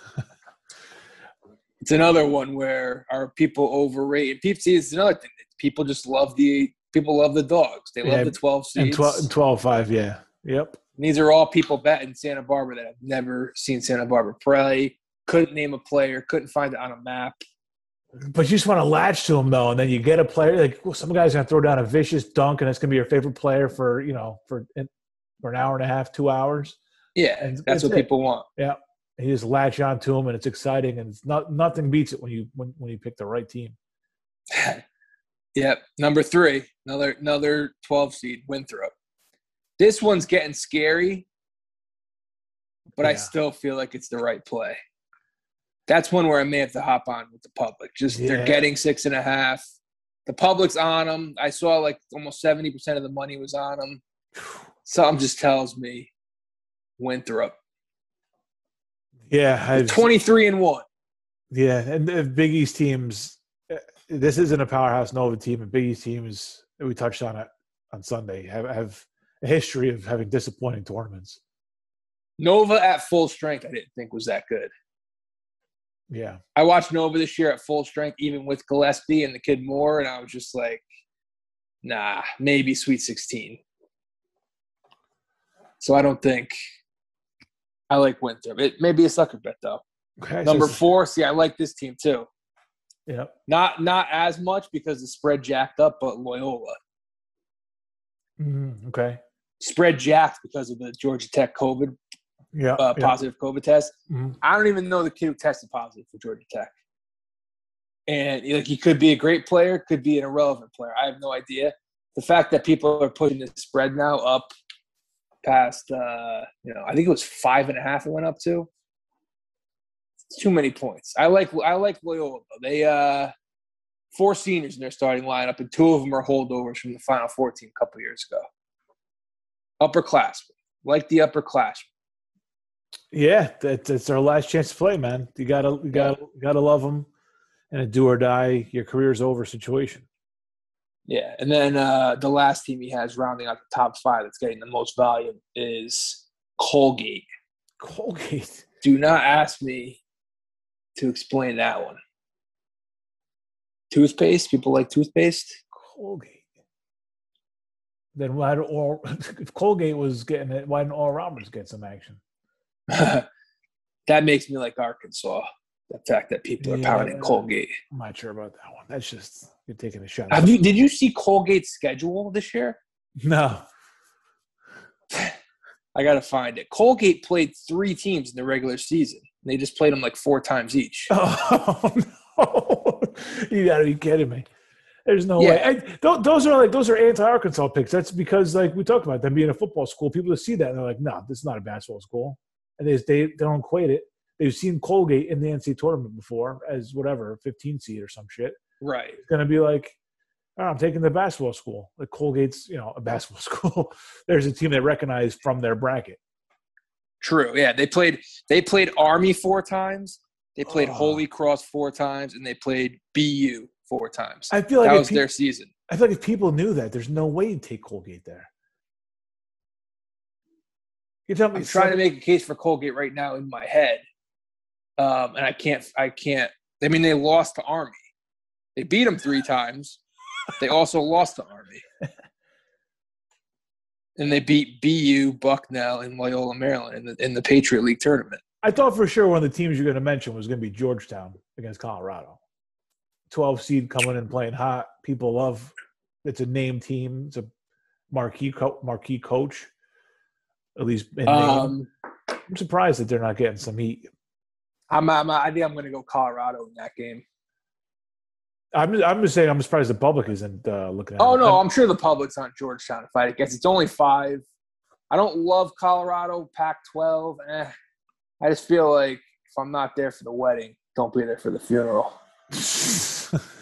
It's another one where are people overrated? People is another thing. People just love the people love the dogs. They love Yeah, the twelve and seeds. 12, and 12 5, yeah. Yep. And these are all people bet in Santa Barbara that have never seen Santa Barbara play. Couldn't name a player. Couldn't find it on a map. But you just want to latch to them though, and then you get a player like well, some guy's gonna throw down a vicious dunk, and it's gonna be your favorite player for you know for for an hour and a half, two hours. Yeah, And that's that's what it. people want. And you just latch onto them, and it's exciting, and it's not nothing beats it when you when, when you pick the right team. Yep. Number three, another another twelve seed, Winthrop. This one's getting scary, but I still feel like it's the right play. That's one where I may have to hop on with the public. Just Yeah. they're getting six and a half. The public's on them. I saw like almost seventy percent of the money was on them. Something just tells me Winthrop. Yeah, I've, Twenty three and one. Yeah, and the Big East teams. uh, This isn't a powerhouse Nova team, and Big East teams. We touched on it on Sunday. Have have a history of having disappointing tournaments. Nova at full strength, I didn't think was that good. Yeah, I watched Nova this year at full strength, even with Gillespie and the kid Moore, and I was just like, nah, maybe Sweet 16. So I don't think I like Winthrop. It may be a sucker bet though. okay. Number four, see, I like this team too. Yeah, Not not as much because the spread jacked up, but Loyola Mhm, okay. spread jacked because of the Georgia Tech COVID Yeah, uh, yeah. positive COVID test. Mhm. I don't even know the kid who tested positive for Georgia Tech. And like he could be a great player, could be an irrelevant player. I have no idea. The fact that people are pushing the spread now up past uh, you know, I think it was five and a half it went up to. It's too many points. I like I like Loyola. They uh four seniors in their starting lineup, and two of them are holdovers from the Final Four team a couple years ago. Upperclassmen, like the upperclassmen. Yeah, that's our last chance to play, man. You gotta, you gotta, you gotta love them, in a do or die, your career's over situation. Yeah, and then uh, the last team he has rounding out the top five that's getting the most volume is Colgate. Colgate. Do not ask me to explain that one. Toothpaste. People like toothpaste. Colgate. Then why do all if Colgate was getting it? Why didn't Oral Roberts get some action? that makes me like Arkansas. The fact that people are pounding Colgate. I'm not sure about that one. That's just you're taking a shot. Have you? Did you see Colgate's schedule this year? no. I gotta find it. Colgate played three teams in the regular season. They just played them like four times each. Oh no! you gotta be kidding me. There's no Yeah. way. I, those are like those are anti-Arkansas picks. That's because like we talked about them being a football school. People see that and they're like, no, this is not a basketball school, and they they, they don't equate it. They've seen Colgate in the NCAA tournament before as whatever 15 seed or some shit. Right. It's gonna be like, oh, I'm taking the basketball school. Like Colgate's, you know, a basketball school. There's a team they recognize from their bracket. True. Yeah, they played they played Army four times. They played Oh. Holy Cross four times, and they played BU four times. I feel like that was pe- their season. I feel like if people knew that, there's no way you'd take Colgate there. You tell me I'm trying to make a case for Colgate right now in my head, um, and I can't. I can't. I mean, they lost to Army. They beat them three times. They also lost to Army, and they beat BU, Bucknell, and Loyola Maryland in the in the Patriot League tournament. I thought for sure one of the teams you're going to mention was going to be Georgetown against Colorado. 12 seed coming in playing hot. People love. It's a name team. It's a marquee co- marquee coach. At least in. Um, I'm surprised that they're not getting some heat. I'm, I'm, I think I'm going to go Colorado in that game. I'm I'm just saying I'm surprised the public isn't uh, looking at. Oh it. no, I'm sure the public's on Georgetown to fight against. It's only five. I don't love Colorado Pac-12. Eh. I just feel like if I'm not there for the wedding, don't be there for the funeral.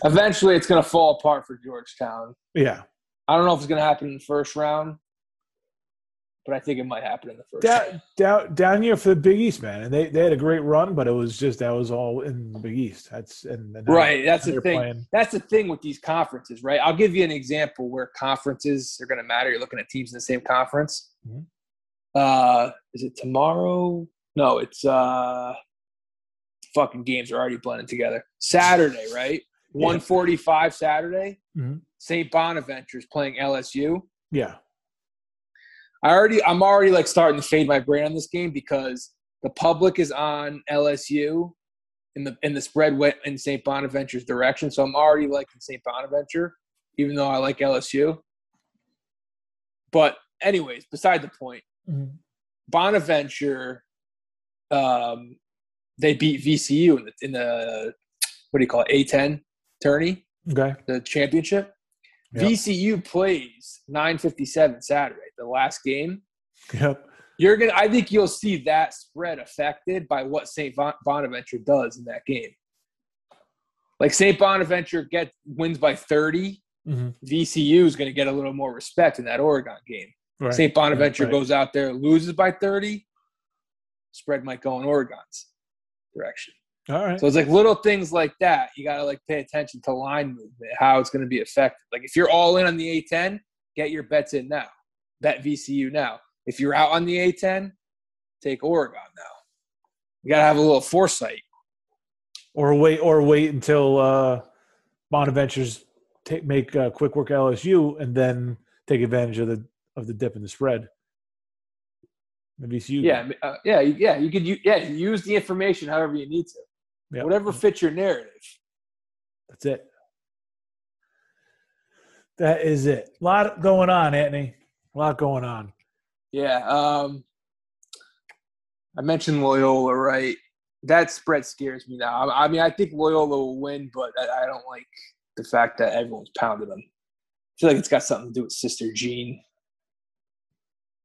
Eventually, it's going to fall apart for Georgetown. yeah. I don't know if it's going to happen in the first round, but I think it might happen in the first. Down, down, down here for the Big East, man, and they, they had a great run, but it was just that was all in the Big East. That's and, and Right, that's the thing. playing- That's the thing with these conferences, right? I'll give you an example where conferences are going to matter. You're looking at teams in the same conference. Mhm. Uh, is it tomorrow? No, it's uh, fucking games are already blending together. Saturday, right? Yeah. 145 Saturday. Mhm. St. Bonaventure's playing LSU. Yeah, I already, I'm already like starting to fade my brain on this game because the public is on LSU in the in the spread went in St. Bonaventure's direction. So I'm already liking St. Bonaventure, even though I like LSU. But anyways, beside the point, Mhm. Bonaventure, um, they beat VCU in the, in the what do you call it, A10 tourney, okay. the championship. Yep. VCU plays 9:57 Saturday, the last game. Yep. You're gonna. I think you'll see that spread affected by what Saint Bon- Bonaventure does in that game. Like Saint Bonaventure gets wins by 30, Mhm. VCU is going to get a little more respect in that Oregon game. Right. St. Bonaventure Right. goes out there, loses by 30, spread might go in Oregon's direction. All right. So it's like little things like that. You got to like pay attention to line movement, how it's going to be affected. Like if you're all in on the A10, get your bets in now. Bet VCU now. If you're out on the A10, take Oregon now. You got to have a little foresight. or wait, or wait until uh, Bonaventure's take make uh, quick work LSU, and then take advantage of the of the dip in the spread. The VCU. Yeah, uh, yeah, you- yeah. You could, u- yeah, use the information however you need to. Yep. Whatever fits your narrative. That's it. That is it. A lot going on, Anthony. A lot going on. Yeah. Um, I mentioned Loyola, right? That spread scares me now. I, I mean, I think Loyola will win, but I, I don't like the fact that everyone's pounded them. I feel like it's got something to do with Sister Jean.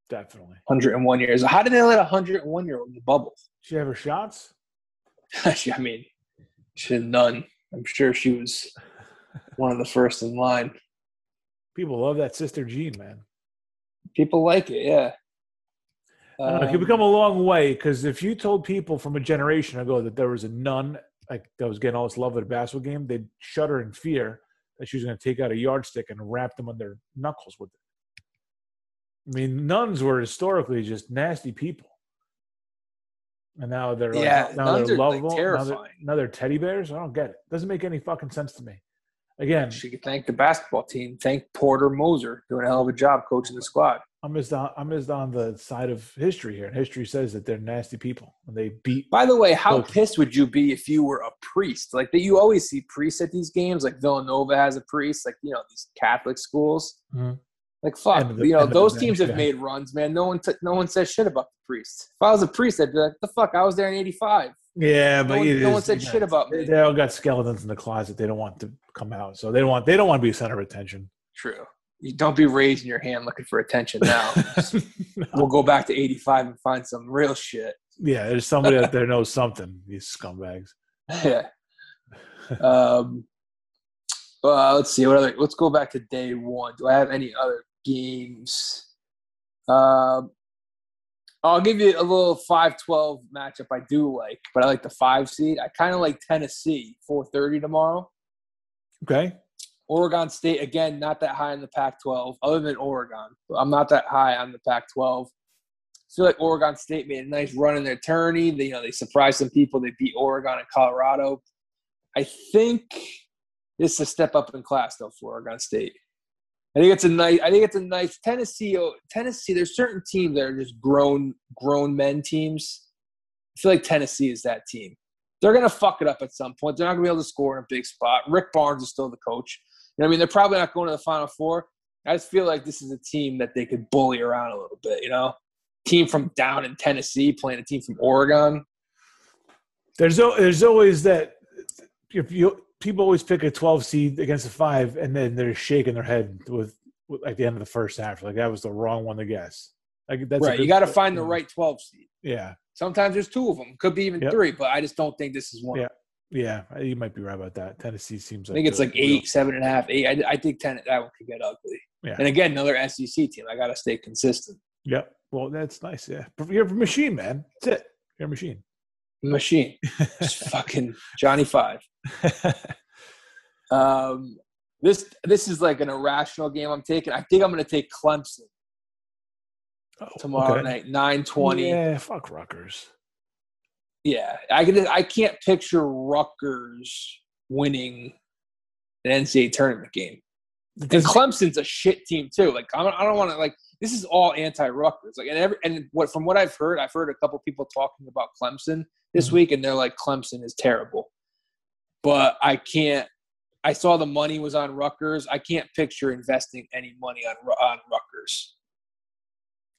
Definitely. 101 years. How did they let a 101 year old in the bubble? She have her shots. I mean, she had none. I'm sure she was one of the first in line. People love that sister Jean, man. People like it, yeah. Don't know. Um, become a long way because if you told people from a generation ago that there was a nun like that was getting all this love at a basketball game, they'd shudder in fear that she was going to take out a yardstick and wrap them on their knuckles with it. I mean, nuns were historically just nasty people, and now they're like, Yeah, now nuns they're are, like, lovable. now, they're, now they're teddy bears. I don't get it. Doesn't make any fucking sense to me. Again, She could thank the basketball team. Thank Porter Moser doing a hell of a job coaching the squad. I'm just on, I'm just on the side of history here, and history says that they're nasty people and they beat. By the way, how Okay. pissed would you be if you were a priest? Like that, you always see priests at these games. Like Villanova has a priest. Like you know these Catholic schools. Mhm. Like fuck, the- you know end of the those teams have yeah. made runs, man. No one, t- no one says shit about the priest. If I was a priest, I'd be like, the fuck, I was there in '85. Yeah, No but one, it no one said shit about me. they all got skeletons in the closet. They don't want to come out, so they don't want they don't want to be a center of attention. True. You don't be raising your hand looking for attention now. we'll go back to '85 and find some real shit. yeah, there's somebody out there knows something. These scumbags. yeah. Um. Well, let's see. What other? Let's go back to day one. Do I have any other games? Um. I'll give you a little 5-12 matchup I do like, but I like the five seed. I kind of like Tennessee, 4:30 tomorrow. Okay. Oregon State again, not that high in the Pac-12, other than Oregon. I'm not that high on the Pac-12. I feel like Oregon State made a nice run in their tourney. They, you know, they surprised some people. They beat Oregon and Colorado. I think this is a step up in class though for Oregon State. I think it's a nice. I think it's a nice Tennessee. Tennessee. There's certain teams that are just grown, grown men teams. I feel like Tennessee is that team. They're gonna fuck it up at some point. They're not gonna be able to score in a big spot. Rick Barnes is still the coach. You know, I mean, they're probably not going to the Final Four. I just feel like this is a team that they could bully around a little bit. You know, team from down in Tennessee playing a team from Oregon. There's there's always that if you people always pick a 12 seed against a five, and then they're shaking their head with, with at the end of the first half, like that was the wrong one to guess. Like that's right. You got to find the mm. right 12 seed. Yeah, Sometimes there's two of them. Could be even Yep. three, but I just don't think this is one. Yeah. yeah, you might be right about that. Tennessee seems like I like think it's like the real- eight, seven and a half, eight. I, I think ten. That one could get ugly. Yeah. And again, another SEC team. I got to stay consistent. Yep. Well, that's nice. Yeah, you're a machine, man. That's it. You're a machine. Machine, just fucking Johnny Five. Um, this this is like an irrational game. I'm taking. I think I'm going to take Clemson Oh, tomorrow okay. night, nine twenty. Yeah. Fuck Rutgers. Yeah, I can. I can't picture Rutgers winning an NCAA tournament game. Because Clemson's a shit team too. Like I don't, I don't want to like this is all anti-Rutgers. Like and every and what from what I've heard, I've heard a couple people talking about Clemson this Mhm. week, and they're like Clemson is terrible. But I can't. I saw the money was on Rutgers. I can't picture investing any money on on Rutgers.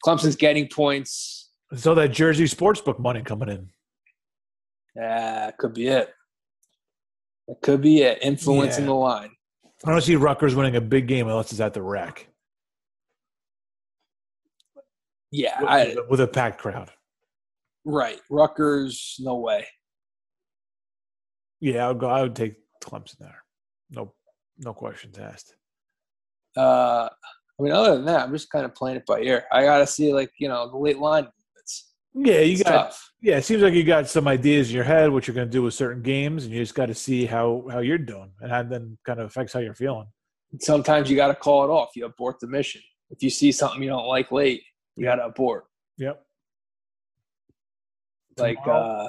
Clemson's getting points. So that Jersey sportsbook money coming in. Yeah, could be it. That could be it. Influencing Yeah. the line. I don't see Rutgers winning a big game unless it's at the rack Yeah, with, I, with a packed crowd. right. Rutgers, no way. Yeah, I would go. I would take Clemson there. No, no questions asked. Uh, I mean, other than that, I'm just kind of playing it by ear. I gotta see, like, you know, the late line movements. Yeah, you got. tough. Yeah, it seems like you got some ideas in your head what you're going to do with certain games, and you just got to see how how you're doing, and that then kind of affects how you're feeling. Sometimes you got to call it off. You abort the mission. If you see something you don't like late, you got to abort. Yep. Like, Tomorrow? uh,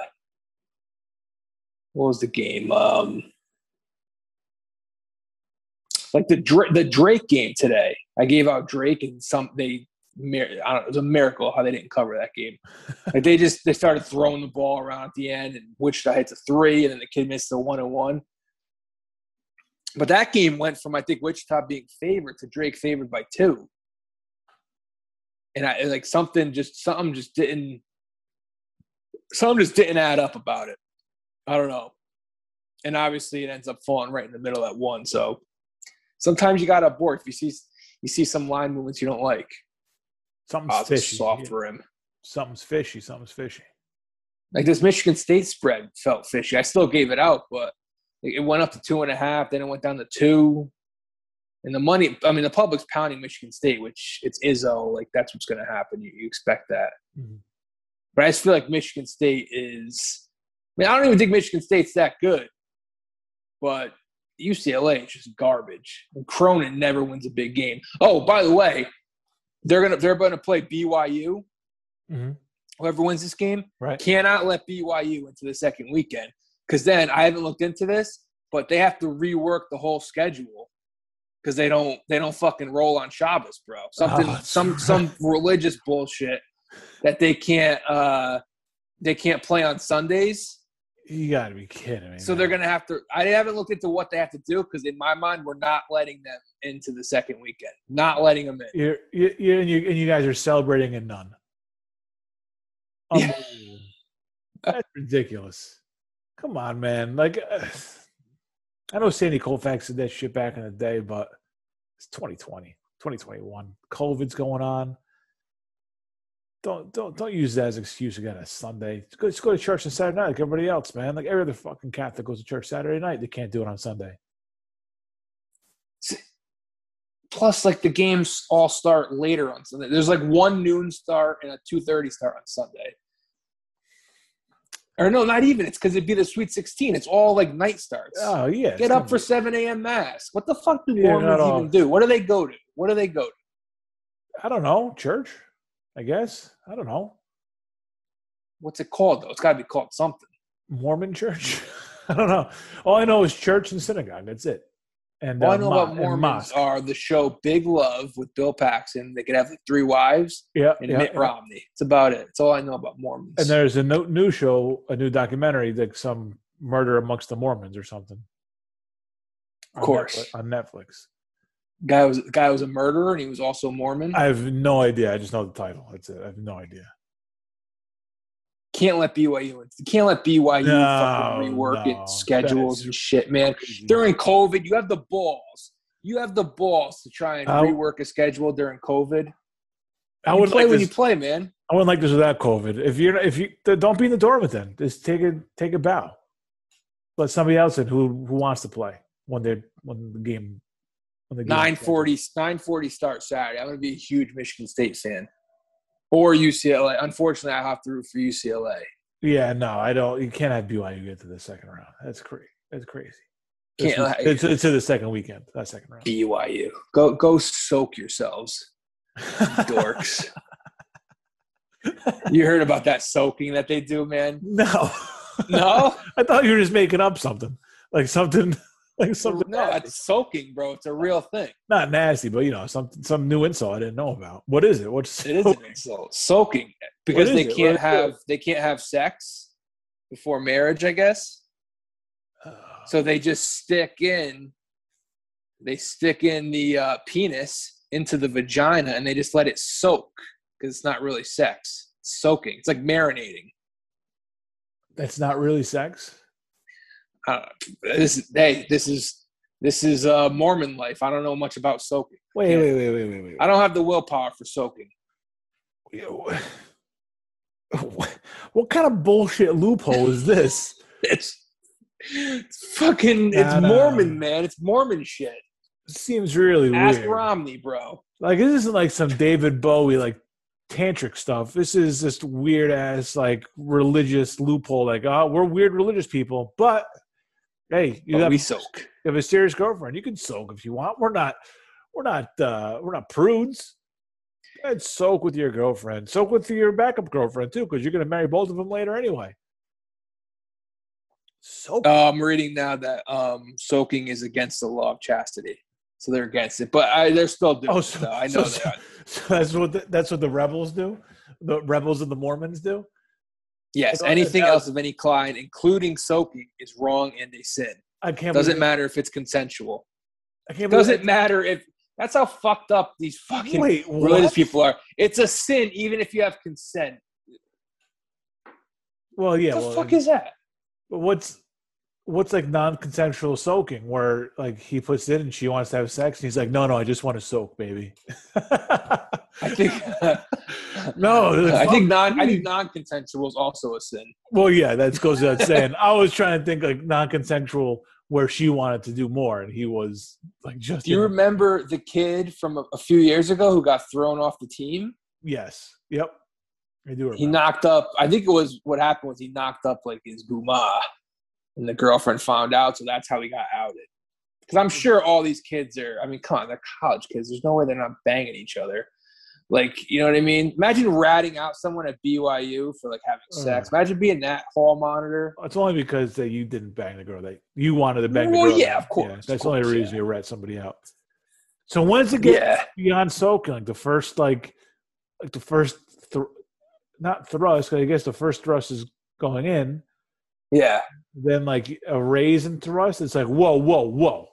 what was the game? Um, like the Dra- the Drake game today. I gave out Drake, and some they. I don't know. It was a miracle how they didn't cover that game. Like they just they started throwing the ball around at the end, and Wichita hits a three, and then the kid missed the one and one. But that game went from I think Wichita being favored to Drake favored by two, and I like something just something just didn't something just didn't add up about it. I don't know, and obviously it ends up falling right in the middle at one. So sometimes you got to abort if you see you see some line movements you don't like. something's Oh, fishy. soft for him. Something's fishy. Something's fishy. Like this Michigan State spread felt fishy. I still gave it out, but it went up to two and a half. Then it went down to two. And the money, I mean, the public's pounding Michigan State, which it's Izzo. Like that's what's going to happen. You, you expect that. Mhm. But I just feel like Michigan State is. I mean, I don't even think Michigan State's that good. But UCLA is just garbage. And Cronin never wins a big game. Oh, by the way, they're gonna they're gonna play BYU. Mhm. Whoever wins this game, Right. cannot let BYU into the second weekend because then I haven't looked into this, but they have to rework the whole schedule because they don't they don't fucking roll on Shabbos, bro. Something Oh, some right. some religious bullshit that they can't uh they can't play on Sundays. You got to be kidding me. So they're gonna have to. I haven't looked into what they have to do because in my mind, we're not letting them into the second weekend. Not letting them in. You're, you you and you and you guys are celebrating a none. Yeah. That's ridiculous. Come on, man. Like, uh, I know Sandy Koufax did that shit back in the day, but it's 2020, 2021. COVID's going on. Don't don't don't use that as an excuse again. It's Sunday. Just go, just go to church on Saturday night like everybody else, man. Like every other fucking Catholic goes to church Saturday night. They can't do it on Sunday. Plus, like the games all start later on Sunday. There's like one noon start and a two thirty start on Sunday. Or no, not even. It's because it'd be the Sweet Sixteen. It's all like night starts. Oh yeah, Get up for seven a.m. mass. What the fuck do Yeah, Mormons not all. even do? What do they go to? What do they go to? I don't know church. I guess I don't know What's it called though? It's got to be called something. Mormon church. I don't know. All I know is church and synagogue. That's it. And All uh, I know mo- about Mormons are the show Big Love with Bill Paxton. They could have like three wives yeah, and yeah, Mitt yeah. Romney. It's about it. It's all I know about Mormons. And there's a no, new show, a new documentary, like some murder amongst the Mormons or something. Of course. Netflix, on Netflix. Guy was guy was a murderer and he was also Mormon. I have no idea. I just know the title. That's it. I have no idea. can't let BYU. Can't let BYU No, fucking rework no. it schedules and shit, man. Crazy. During COVID, you have the balls. You have the balls to try and How- rework a schedule during COVID. I would play like when you play, man. I wouldn't like this without COVID. If you're if you don't be in the tournament, then just take a take a bow. Let somebody else in who who wants to play when they when the game when the game 940, 940 start Saturday. I'm going to be a huge Michigan State fan. Or UCLA. Unfortunately, I have to root for UCLA. Yeah, no, I don't. You can't have BYU get to the second round. That's crazy. That's crazy. Can't- is- it's, it's to the second weekend. That second round. BYU. Go go soak yourselves, dorks. you heard about that soaking that they do, man? no, No? I thought you were just making up something like something like something. no, nasty. it's soaking, bro. It's a real thing. not nasty, but you know, some some new insult I didn't know about. What is it? What's It is an insult. Soaking. Because they it? Can't it? have they can't have sex before marriage, I guess. So they just stick in, they stick in the uh, penis into the vagina and they just let it soak because it's not really sex. It's soaking. It's like marinating. That's not really sex. Uh, this hey, this is this is uh, Mormon life. I don't know much about soaking. Wait, Yeah. wait, wait, wait, wait, wait. I don't have the willpower for soaking. What, kind of bullshit loophole is this? It's, it's fucking it's. Mormon, man. It's Mormon shit. Seems really weird. Ask weird. Romney, bro. Like this isn't like some David Bowie like tantric stuff. This is just weird ass like religious loophole. Like, oh, we're weird religious people, but hey, you have, we soak. you have a serious girlfriend. You can soak if you want. We're not, we're not, uh we're not prudes. And soak with your girlfriend. Soak with your backup girlfriend too, because you're gonna marry both of them later anyway. Soak. Uh, I'm reading now that um, soaking is against the law of chastity, so they're against it. But I, they're still doing Oh, it. so- I know so- that. So that's what the, that's what the rebels do. The rebels and the Mormons do. Yes, anything else of any kind, including soaking, is wrong and a sin. I can't. Doesn't matter if it's consensual. I can't Doesn't matter if that's how fucked up these fucking Wait, religious people are. It's a sin even if you have consent. Well, yeah. what the well, fuck is that? what's what's like non-consensual soaking, where like he puts it in and she wants to have sex, and he's like, "No, no, I just want to soak, baby." I think No, I think non i think non-consensual is also a sin. well, yeah, that goes without saying. I was trying to think like non-consensual, where she wanted to do more, and he was like just. Do you remember the kid from a, a few years ago who got thrown off the team? yes. Yep. I do remember. He knocked up. I think it was what happened was he knocked up like his guma, and the girlfriend found out, so that's how he got outed. Because I'm sure all these kids are. I mean, come on, they're college kids. There's no way they're not banging each other. Like, you know what I mean? Imagine ratting out someone at BYU for like having uh. sex. Imagine being that hall monitor. It's only because that you didn't bang the girl that you wanted to bang the girl. yeah, that- of course, that's of the only reason yeah. you rat somebody out. So when's it get Yeah. beyond soaking? Like the first, like, like the first, thr not thrust. 'cause I guess the first thrust is going in. Yeah. Then like a raise and thrust. It's like whoa, whoa, whoa,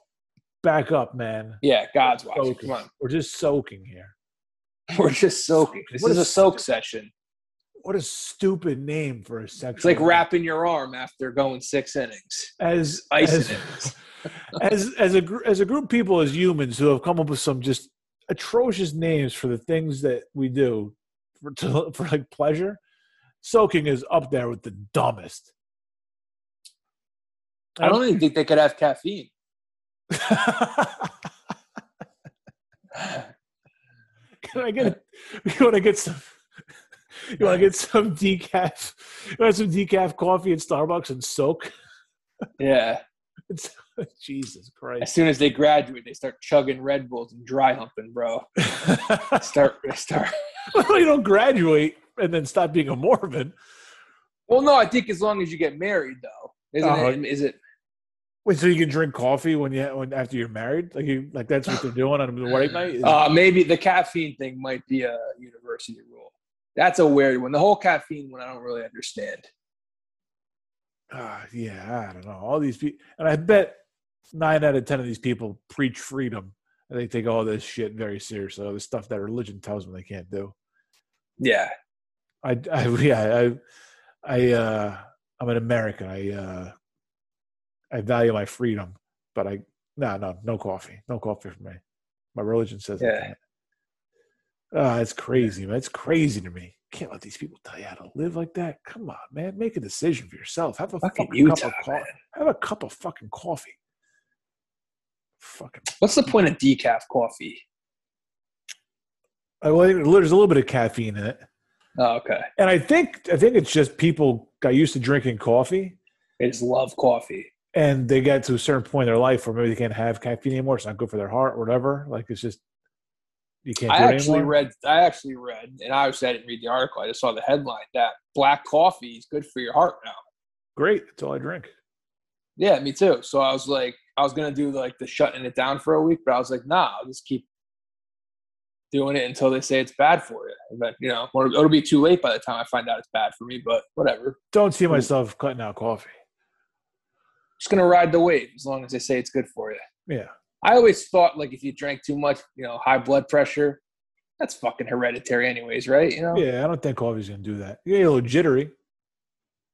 back up, man. Yeah. God's watching. Soaking. Come on. We're just soaking here. We're just soaking. This What is a soak session. What a stupid name for a sexual. It's like wrapping your arm after going six innings. as Icing as, it. as as a gr- as a group of people as humans who have come up with some just atrocious names for the things that we do for to, for like pleasure soaking is up there with the dumbest I don't even think they could have caffeine. can i get you want to get some you want to get some decaf you want some decaf coffee at starbucks and soak Yeah. it's, jesus Christ! As soon as they graduate, they start chugging Red Bulls and dry humping, bro. Start, start. well, you don't graduate and then stop being a mormon Well, no, I think as long as you get married, though, isn't Oh, it? Is it? Wait, so you can drink coffee when you when after you're married? Like you like that's what they're doing on the wedding night? Uh, maybe the caffeine thing might be a university rule. That's a weird one. The whole caffeine one, I don't really understand. Ah, yeah, I don't know. All these people, and I bet nine out of ten of these people preach freedom, and they take all this shit very seriously. All the stuff that religion tells them they can't do. Yeah. I, I yeah, I, I, uh, I'm an American. I, uh, I value my freedom, but I, no, no, no coffee, no coffee for me. My religion says Yeah. Uh, it's crazy, man. It's crazy to me. Can't let these people tell you how to live like that. Come on, man. Make a decision for yourself. Have a Fucking fucking cup of coffee. Have a cup of fucking coffee. Fucking. What's the point of decaf coffee? I- Well, there's a little bit of caffeine in it, Oh, okay. and I think I think it's just people got used to drinking coffee, They just love coffee. And they get to a certain point in their life where maybe they can't have caffeine anymore. It's not good for their heart or whatever. Like it's just you can't. I actually anymore. read. I actually read, and obviously I didn't read the article. I just saw the headline that black coffee is good for your heart now. Great. That's all I drink. Yeah, me too. So I was like, I was gonna do like the shutting it down for a week, but I was like, nah, I'll just keep doing it until they say it's bad for you. But you know, it'll be too late by the time I find out it's bad for me. But whatever. Don't see myself cutting out coffee. Just gonna ride the wave as long as they say it's good for you. Yeah. I always thought like if you drank too much, you know, high blood pressure, that's fucking hereditary, anyways, right? You know. Yeah, I don't think coffee's gonna do that. You get a little jittery,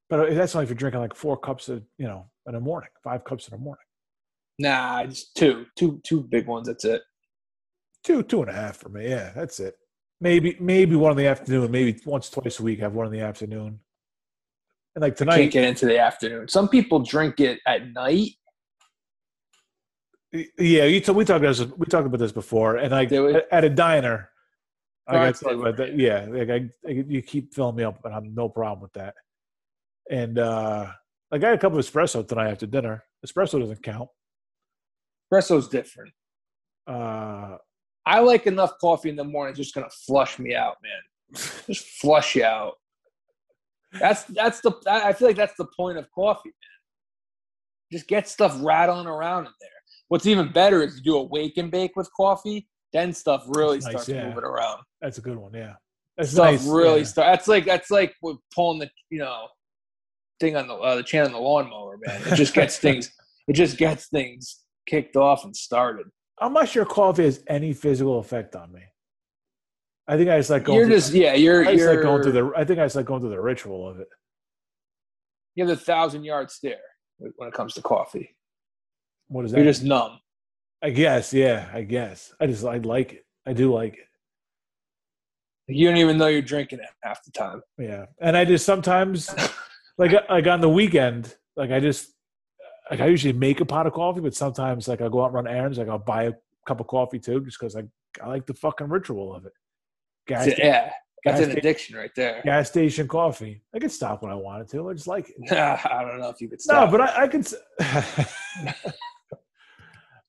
but uh, that's only if you're drinking like four cups of you know in the morning, five cups in the morning, Nah, just two, two, two big ones. That's it. two, two and a half for me. Yeah, that's it. Maybe, maybe one in the afternoon. Maybe once, twice a week, have one in the afternoon. And like Can't tonight, get into the afternoon. Some people drink it at night. yeah, you t- we talked about this. We talked about this before, and like at, a diner, I got to talk about that. Yeah, like I, I, you keep filling me up, and I'm no problem with that. And uh like I had a couple of espresso tonight after dinner. Espresso doesn't count. Espresso's different. Uh, I like enough coffee in the morning, it's just gonna flush me out, man. Just flush you out. That's that's the. I feel like that's the point of coffee, man. Just get stuff rattling around in there. What's even better is to do a wake and bake with coffee. Then stuff really nice, starts yeah. moving around. that's a good one. Yeah, that's stuff nice. really yeah. start. That's like that's like pulling the you know thing on the uh, the chain on the lawnmower, man. It just gets things. It just gets things kicked off and started. I'm not sure coffee has any physical effect on me. I think I just like going. You're through, just yeah. You're I you're like going through the. I think I just like going through the ritual of it. you have the thousand yard stare when it comes to coffee. What is that? You're just numb. I guess. Yeah. I guess. I just I like it. I do like it. You don't even know you're drinking it half the time. Yeah, and I just sometimes, like uh, like on the weekend, like I just like I usually make a pot of coffee, but sometimes like I go out and run errands, like I'll buy a cup of coffee too, just because I I like the fucking ritual of it. Gas, yeah, that's gas an addiction right there. gas station coffee. I could stop when I wanted to. I just like it. I don't know if you could stop. No, but I, I could.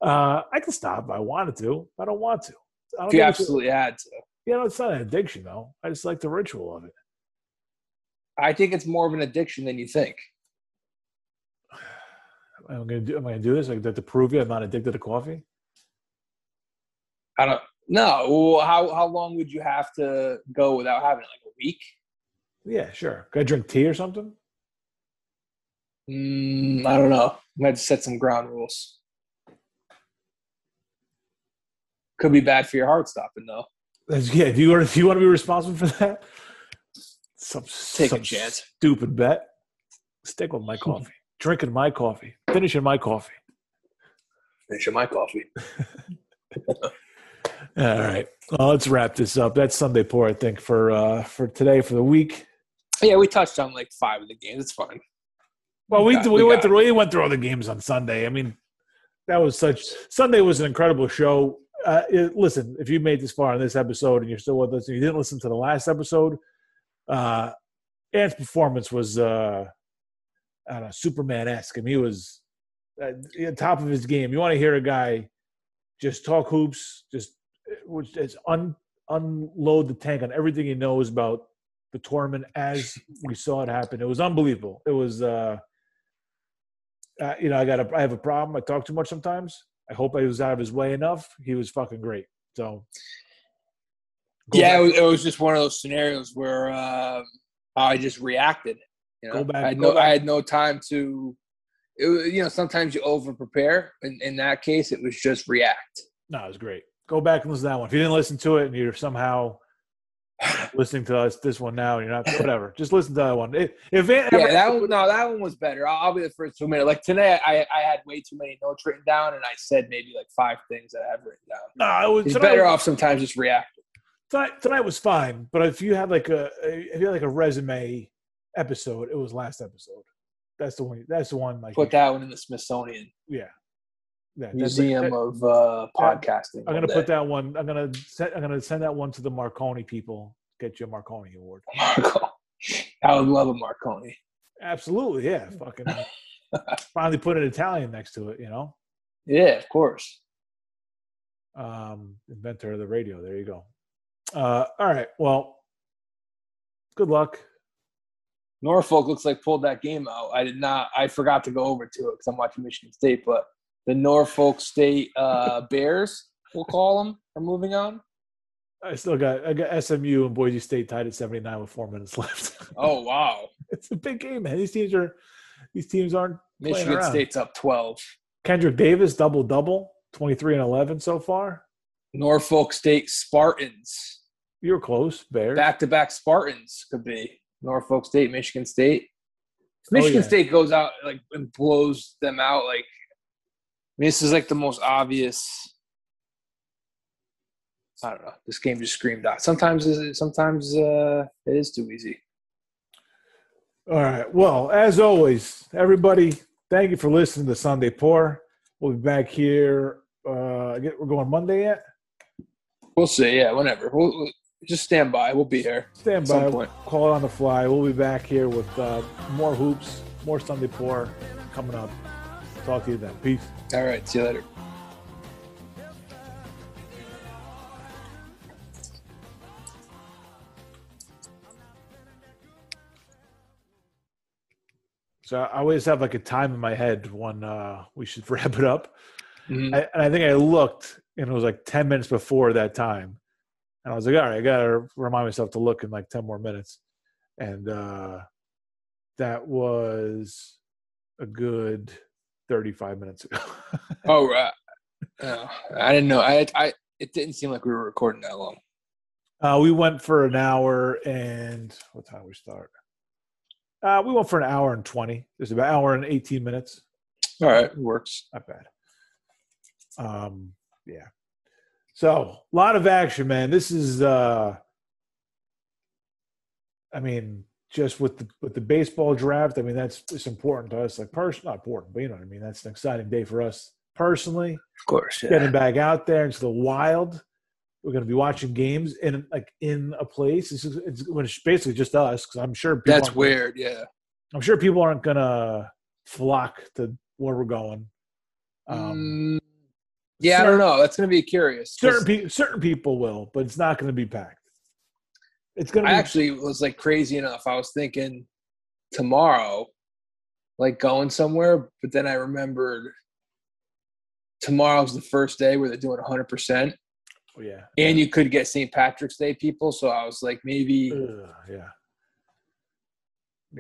uh, I can stop if I wanted to. I don't want to. I don't you absolutely had to. you know, it's not an addiction though. I just like the ritual of it. I think it's more of an addiction than you think. I'm gonna do. Am I gonna do this? Like to prove you I'm not addicted to coffee? I don't. No. Well, how how long would you have to go without having it? Like a week? Yeah, sure. Could I drink tea or something? Mm, I don't know. I'm gonna set some ground rules. Could be bad for your heart stopping though. That's, yeah. Do you want? Do you want to be responsible for that? Some, Take a chance. Stupid bet. Stick with my coffee. Drinking my coffee. Finishing my coffee. Finishing my coffee. All right. Well, let's wrap this up. That's Sunday pour, I think, for uh for today for the week. Yeah, we touched on like five of the games. It's fine. Well, we got- we, we went through we went through all the games on Sunday. I mean, that was such Sunday was an incredible show. Uh, it- listen, if you made this far in this episode and you're still with us and you didn't listen to the last episode, uh, Ant's performance was uh, I don't know Superman esque. I mean, he was at the top of his game. You want to hear a guy just talk hoops, just which is un unload the tank on everything he knows about the tournament as we saw it happen. It was unbelievable. It was, uh, uh, you know, I got a, I have a problem. I talk too much sometimes. I hope I was out of his way enough. He was fucking great. So, yeah, it was, it was just one of those scenarios where um I just reacted. You know, Go back- I had no, back. I had no time to. It, was- you know, sometimes you over prepare. In, in that case, it was just react. no, it was great. Go back and listen to that one. If you didn't listen to it and you're somehow listening to us this one now and you're not whatever, just listen to that one. If, if Ant Yeah, ever- that one. No, that one was better. I'll, I'll be the first to admit it. Like today, I I had way too many notes written down, and I said maybe like five things that I have written down. no, it was It's better off sometimes just reacting. tonight, tonight was fine, but if you had like a if you had like a resume episode, it was last episode. That's the one. That's the one. Like Put that one in the Smithsonian yeah, yeah. Museum that- of uh, podcasting. I'm gonna put that one. I'm gonna set, I'm gonna send that one to the Marconi people. Get you a Marconi award. Marconi. I would love a Marconi. Absolutely, yeah. Fucking finally put an Italian next to it. You know, Yeah, of course. um, inventor of the radio. There you go. Uh, all right. Well, good luck. Norfolk looks like pulled that game out. I did not. I forgot to go over to it because I'm watching Michigan State. But the Norfolk State uh, Bears, we'll call them, are moving on. I still got I got SMU and Boise State tied at 79 with four minutes left. Oh wow! it's a big game, man. These teams are these teams aren't Michigan. State's up 12. Kendric Davis double double, 23 and 11 so far. Norfolk State Spartans, You were close, Bears. back to back Spartans could be Norfolk State, Michigan State. Oh, Michigan yeah. State goes out like and blows them out, like mean, this is like the most obvious. I don't know. This game just screamed out. Sometimes, sometimes uh, it is too easy. All right. Well, as always, everybody, thank you for listening to Sunday Pour. We'll be back here. Uh, I get- we're going Monday yet. We'll see. Yeah, whenever. We'll, we'll- just stand by. We'll be here. Stand by. Call it on the fly. We'll be back here with uh, more hoops, more Sunday Pour coming up. Talk to you then. Peace. All right. See you later. So I always have like a time in my head when uh, we should wrap it up. Mhm. I, and I think I looked and it was like 10 minutes before that time. And I was like, all right, I got to remind myself to look in like 10 more minutes. And uh, that was a good 35 minutes ago. Oh, right. Oh, I didn't know. I, I. It didn't seem like we were recording that long. uh, we went for an hour and what time we start? Uh, we went for an hour and 20. There's about an hour and 18 minutes. All right, it works. Not bad. Um, yeah. So a lot of action, man. This is uh I mean, just with the with the baseball draft, I mean that's it's important to us, like person not important, but you know what I mean. That's an exciting day for us personally. Of course. Yeah. Getting back out there into the wild. We're gonna be watching games in like in a place. This is it's, it's basically just us because I'm sure people That's weird. Yeah. I'm sure people aren't gonna flock to where we're going. Um, Mm, yeah, I don't know. That's gonna be curious. certain pe- certain people will, but it's not going to be packed. It's going I to be actually was like crazy enough. I was thinking tomorrow, like going somewhere, but then I remembered tomorrow's the first day where they're doing 100, percent oh, yeah, and you could get St. Patrick's Day people. So I was like, maybe yeah.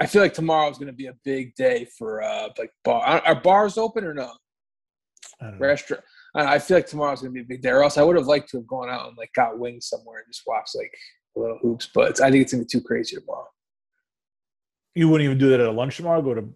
I feel like tomorrow's gonna be a big day for uh like bar. Are bars open or no? Restaurant. I, I feel like tomorrow's gonna be a big day. Or else I would have liked to have gone out and like got wings somewhere and just watched like a little hoops. But I think it's gonna be too crazy tomorrow. You wouldn't even do that at a lunch tomorrow. Go to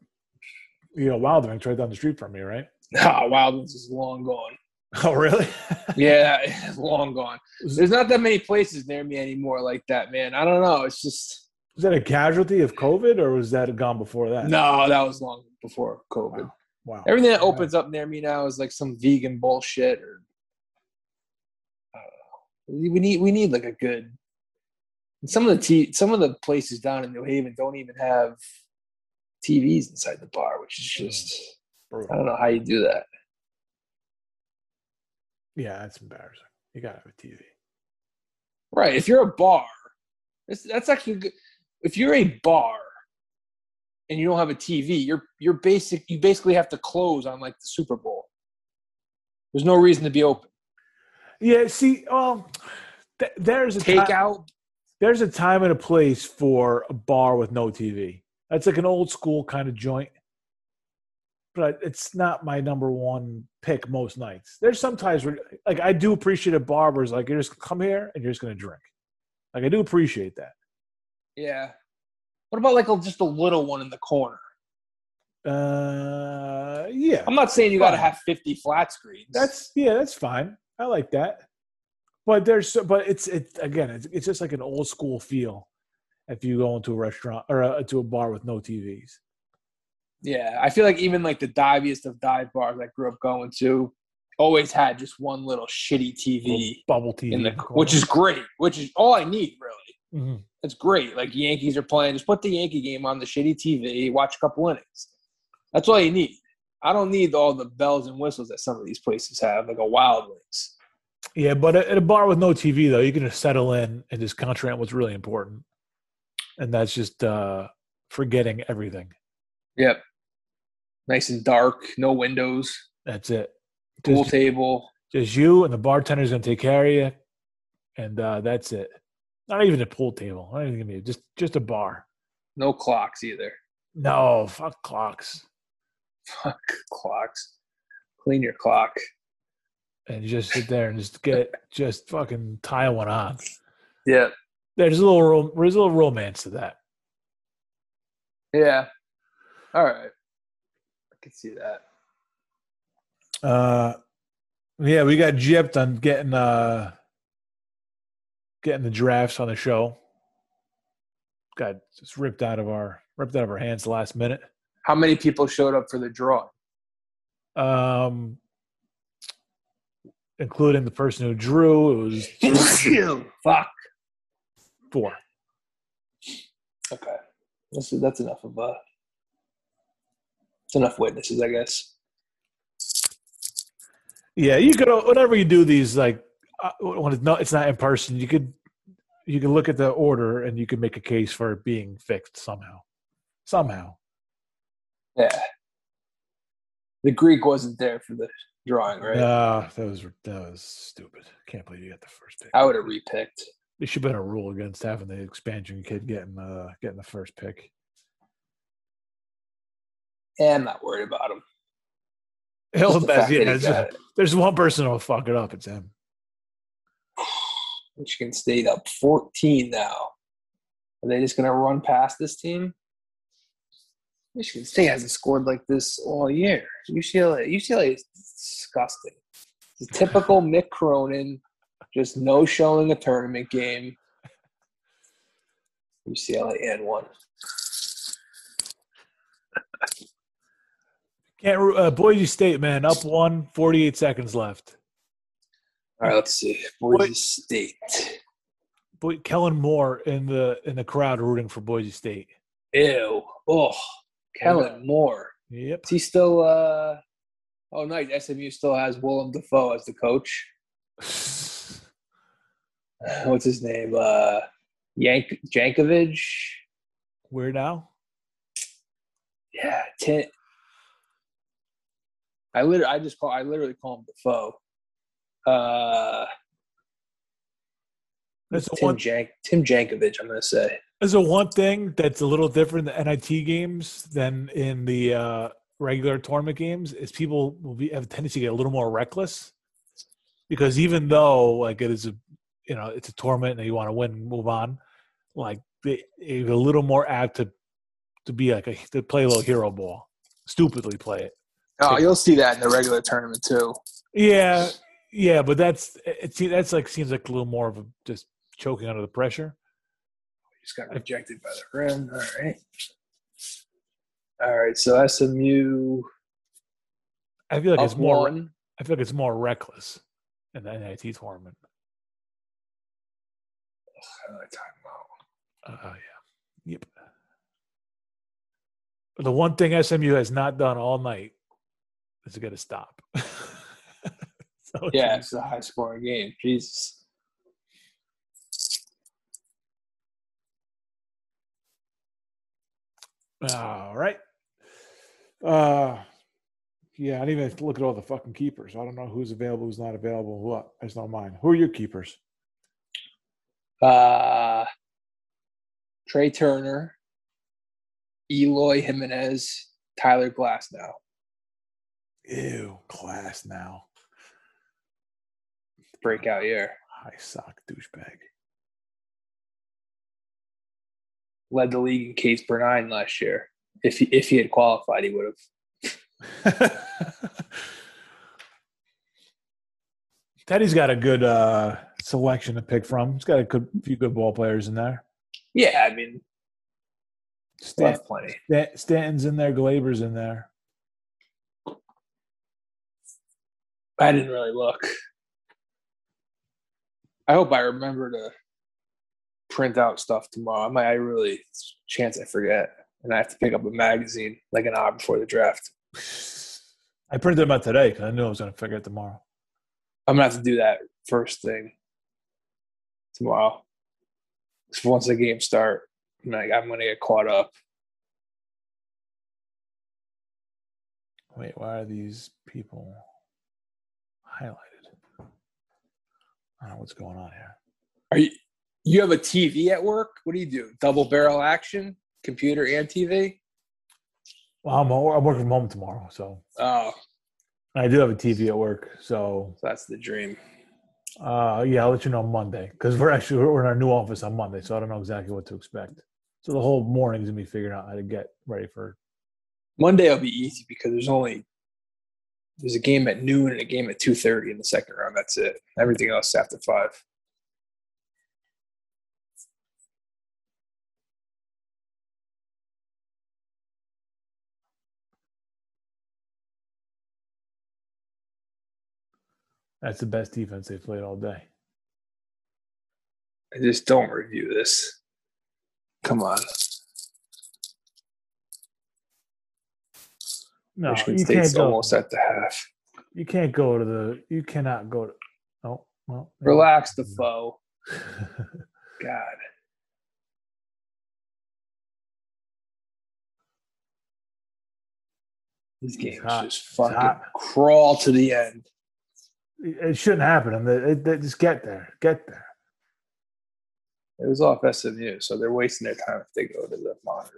you know Wild Wings right down the street from me, right? Nah, Wild Wings is long gone. Oh, really? Yeah, it's long gone. There's not that many places near me anymore like that, man. I don't know. It's just was that a casualty of COVID, or was that gone before that? no, that was long before COVID. Wow. Everything that Yeah. opens up near me now is like some vegan bullshit or I don't know. We need we need like a good some of the t- some of the places down in New Haven don't even have TVs inside the bar, which is mm. just Brutal. I don't know how you do that. Yeah, that's embarrassing. You got to have a TV. Right. If you're a bar, that's, that's actually good. If you're a bar and you don't have a TV, you're you're basic. You basically have to close on like the Super Bowl. There's no reason to be open. Yeah. See, well, th- there's a Takeout. There's a time and a place for a bar with no TV. That's like an old school kind of joint. But it's not my number one pick most nights. There's sometimes where, like, I do appreciate a bar where it's like, you're just come here and you're just to drink. Like, I do appreciate that. Yeah. What about like a, just a little one in the corner? Uh, yeah. I'm not saying you got to have 50 flat screens. That's, yeah, that's fine. I like that. But there's but it's it again it's it's just like an old school feel if you go into a restaurant or uh to a bar with no TVs. Yeah, I feel like even like the diviest of dive bars I grew up going to always had just one little shitty TV Bubble TV, in the, which is great, which is all I need really. Mhm. It's great. Like Yankees are playing, just put the Yankee game on the shitty TV, watch a couple innings. That's all you need. I don't need all the bells and whistles that some of these places have, like a Wild Wings. Yeah. But at a bar with no TV though, you can just settle in and just concentrate on what's really important, and that's just uh forgetting everything. Yep. Nice and dark, no windows, That's it. pool Just, table. just you and the bartender's gonna take care of you, and uh, that's it. Not even a pool table. Not even gonna be just just a bar. No clocks either. No, fuck clocks. Fuck clocks. Clean your clock. And you just sit there and just get just fucking tie one on. Yeah. There's a little there's a little romance to that. Yeah. All right. I can see that. Uh, yeah, we got gypped on getting uh getting the drafts on the show. Got just ripped out of our ripped out of our hands the last minute. How many people showed up for the draw? Um, including the person who drew, it was Fuck. four. Okay. That's that's enough of a. It's enough witnesses, I guess. Yeah, you could whenever you do these like uh, when it's not it's not in person, you could you can look at the order and you can make a case for it being fixed somehow. Somehow. Yeah. The Greek wasn't there for the drawing, right? Uh, that was that was stupid. Can't believe you got the first pick. I would have repicked. There should have been a rule against having the expansion kid getting uh getting the first pick. Eh, I'm not worried about him. Hell, Just that's- yeah, that he it's- got it. there's one person who'll fuck it up. It's him. Michigan State up 14 now. Are they just going to run past this team? Michigan State hasn't scored like this all year. UCLA, UCLA is disgusting. It's a typical Mick Cronin, just no showing a tournament game. UCLA and one. Can't uh, Boise State man up one, 48 seconds left. All right, let's see. Boise State. Boy, Kellen Moore in the in the crowd rooting for Boise State. Ew. Oh, Kellen Moore. Yep. Is he still? uh Oh, nice. SMU still has Willem Dafoe as the coach. What's his name? Uh Yank Jankovich. Where now? Yeah, Tim. I literally, I just call, I literally call him Dafoe. Uh, That's Tim one. Jank, Tim Jankovich. I'm gonna say. There's the one thing that's a little different in the NIT games than in the uh, regular tournament games is people will be have a tendency to get a little more reckless because even though like it is a you know it's a tournament and you want to win and move on, like they they're a little more apt to to be like a to play a little hero ball, stupidly play it. Oh, you'll see that in the regular tournament too. Yeah, yeah, but that's it. se- That's like seems like a little more of a just choking under the pressure. Just got rejected by the rim. All right. All right. So SMU I feel like it's more. one. I feel like it's more reckless in the NIT tournament. Another timeout. Uh, yeah. Yep. The one thing SMU has not done all night is to get a stop. so Yeah, it's a high scoring game. Jesus. All right. Uh, yeah, I didn't even look at all the fucking keepers. I don't know who's available, who's not available. What? I just know mine. Who are your keepers? Uh, Trea Turner, Eloy Jimenez, Tyler Glasnow. Ew, class now. Breakout year. High sock douchebag. Led the league in K's per nine last year. If he, if he had qualified, he would have. Teddy's got a good uh selection to pick from. He's got a good, few good ball players in there. Yeah, I mean, Stan, plenty. Stanton's in there. Gleyber's in there. I didn't really look. I hope I remember to print out stuff tomorrow. I I really chance I forget. And I have to pick up a magazine like an hour before the draft. I printed them out today because I knew I was going to figure it tomorrow. I'm gonna have to do that first thing tomorrow. once the games start, I'm gonna, I'm gonna get caught up. Wait, why are these people highlighted? I don't know what's going on here. Are you you have a TV at work? What do you do? Double barrel action, computer and TV? Well, I'm, I'm working from home tomorrow, so Oh, I do have a TV at work. So that's the dream. uh, yeah, I'll let you know Monday because we're actually we're in our new office on Monday, so I don't know exactly what to expect. So the whole morning's gonna be figuring out how to get ready for. Monday will be easy because there's only there's a game at noon and a game at two thirty in the second round. That's it. Everything else after five. That's the best defense they've played all day. I just don't review this. Come on. No, Michigan you State's can't go. almost at the half. You can't go to the. You cannot go to. Oh well. Relax the foe. God. These games hot. just fucking crawl to the end. It shouldn't happen. And they, they just get there. Get there. It was off SMU, so they're wasting their time if they go to the monitor.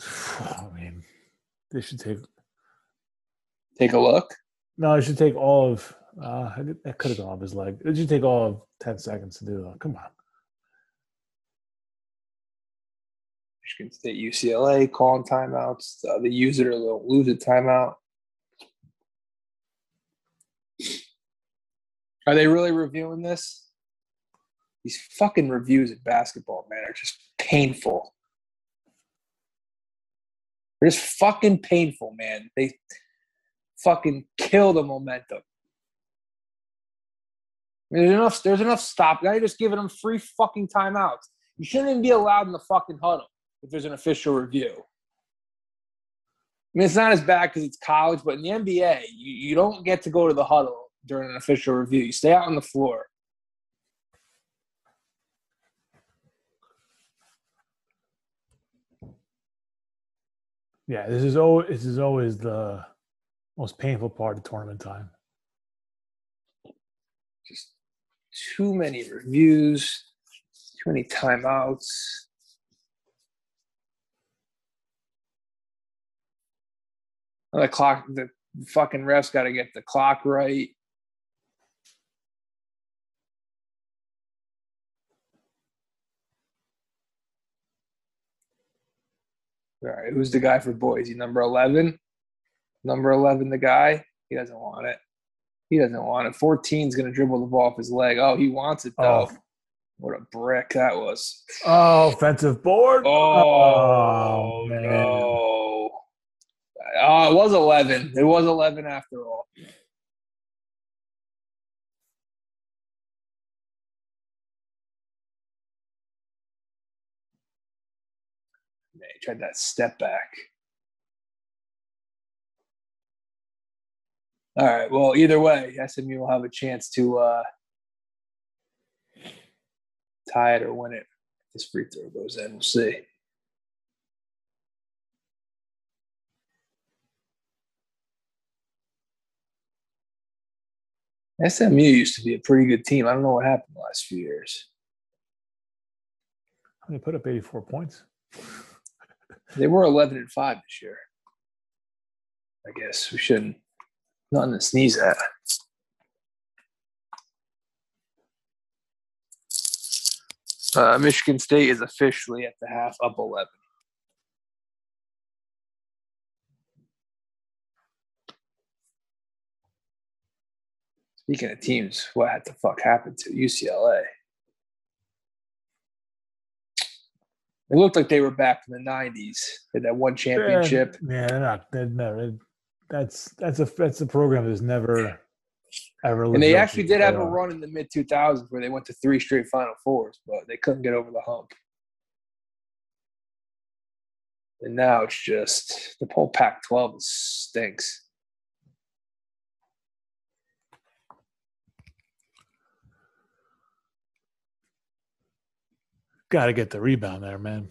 I mean, they should take. Take a look. No, I should take all of. Uh, I that could have gone off his leg. It should take all of ten seconds to do that. Come on. Michigan State, UCLA calling timeouts. Uh, they use it or they'll lose a timeout. Are they really reviewing this? These fucking reviews of basketball, man, are just painful. They're just fucking painful, man. They fucking kill the momentum. There's enough. There's enough stop. Now you're just giving them free fucking timeouts. You shouldn't even be allowed in the fucking huddle if there's an official review. I mean, it's not as bad because it's college, but in the NBA, you, you don't get to go to the huddle during an official review. You stay out on the floor. Yeah, this is always this is always the most painful part of tournament time. Just too many reviews, too many timeouts. The clock, the fucking refs got to get the clock right. All right, who's the guy for Boise? Number 11? Number 11, the guy? He doesn't want it. He doesn't want it. 14's going to dribble the ball off his leg. Oh, he wants it, though. Oh. What a brick that was. Oh, offensive board. Oh, oh man. no. Oh, it was 11. It was 11 after all. He tried that step back. All right. Well, either way, SMU will have a chance to uh, tie it or win it. This free throw goes in. We'll see. SMU used to be a pretty good team. I don't know what happened the last few years. They put up 84 points. They were 11 and 5 this year. I guess we shouldn't. Nothing to sneeze at. Uh, Michigan State is officially at the half up 11. Speaking of teams, what the fuck happened to UCLA? It looked like they were back in the '90s. They had that one championship. Yeah, they're not. They're never. That's that's a that's a program that's never ever. And they actually did have a run in the mid 2000s where they went to three straight Final Fours, but they couldn't get over the hump. And now it's just the whole Pac 12 stinks. Got to get the rebound there, man.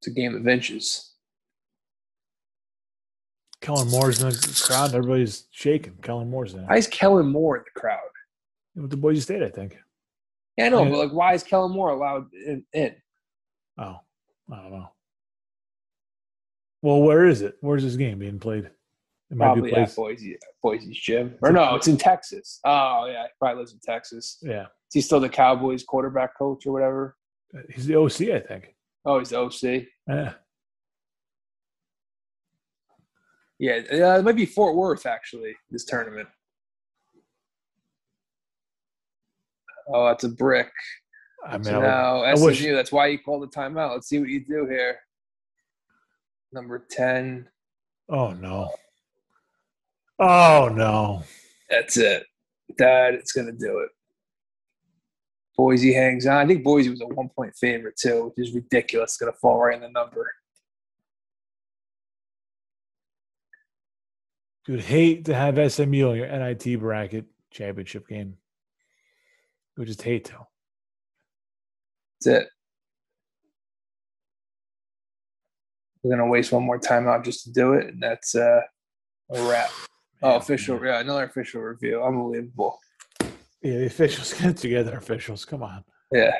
It's a game of inches. Kellen Moore's in the crowd. Everybody's shaking. Kellen Moore's in. Why is Kellen Moore in the crowd? With the Boise State, I think. Yeah, I know, Yeah. but like, why is Kellen Moore allowed in? in? Oh, I don't know. Well, where is it? Where's this game being played? It might Probably be at. Boise, Boise's gym. Or no, it's in Texas. Oh, yeah, he probably lives in Texas. Yeah, Is he still the Cowboys quarterback coach or whatever? he's the OC, I think. Oh, he's the OC. Yeah. Yeah, uh, it might be Fort Worth actually. This tournament. Oh, that's a brick. I mean, So now I SMU. wish- That's why you called the timeout. Let's see what you do here. Number ten. oh no. Oh no. That's it. That it's gonna do it. Boise hangs on. I think Boise was a one point favorite too, which is ridiculous. It's gonna fall right in the number. You would hate to have SMU in your NIT bracket championship game. You would just hate to. That's it. We're gonna waste one more timeout just to do it, and that's uh, a wrap. Oh, official, yeah, another official review. Unbelievable. Yeah, the officials get together. Officials, come on. Yeah,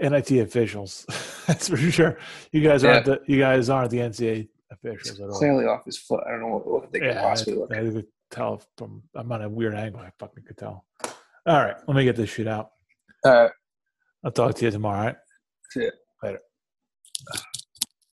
NIT officials. That's for sure. You guys aren't the you guys aren't the NCAA officials at all. clearly off his foot. I don't know what, what they could Yeah, possibly I, look. I could tell from I'm on a weird angle. I fucking could tell. All right, let me get this shit out. All right, I'll talk to you tomorrow. All right. that's it. Later.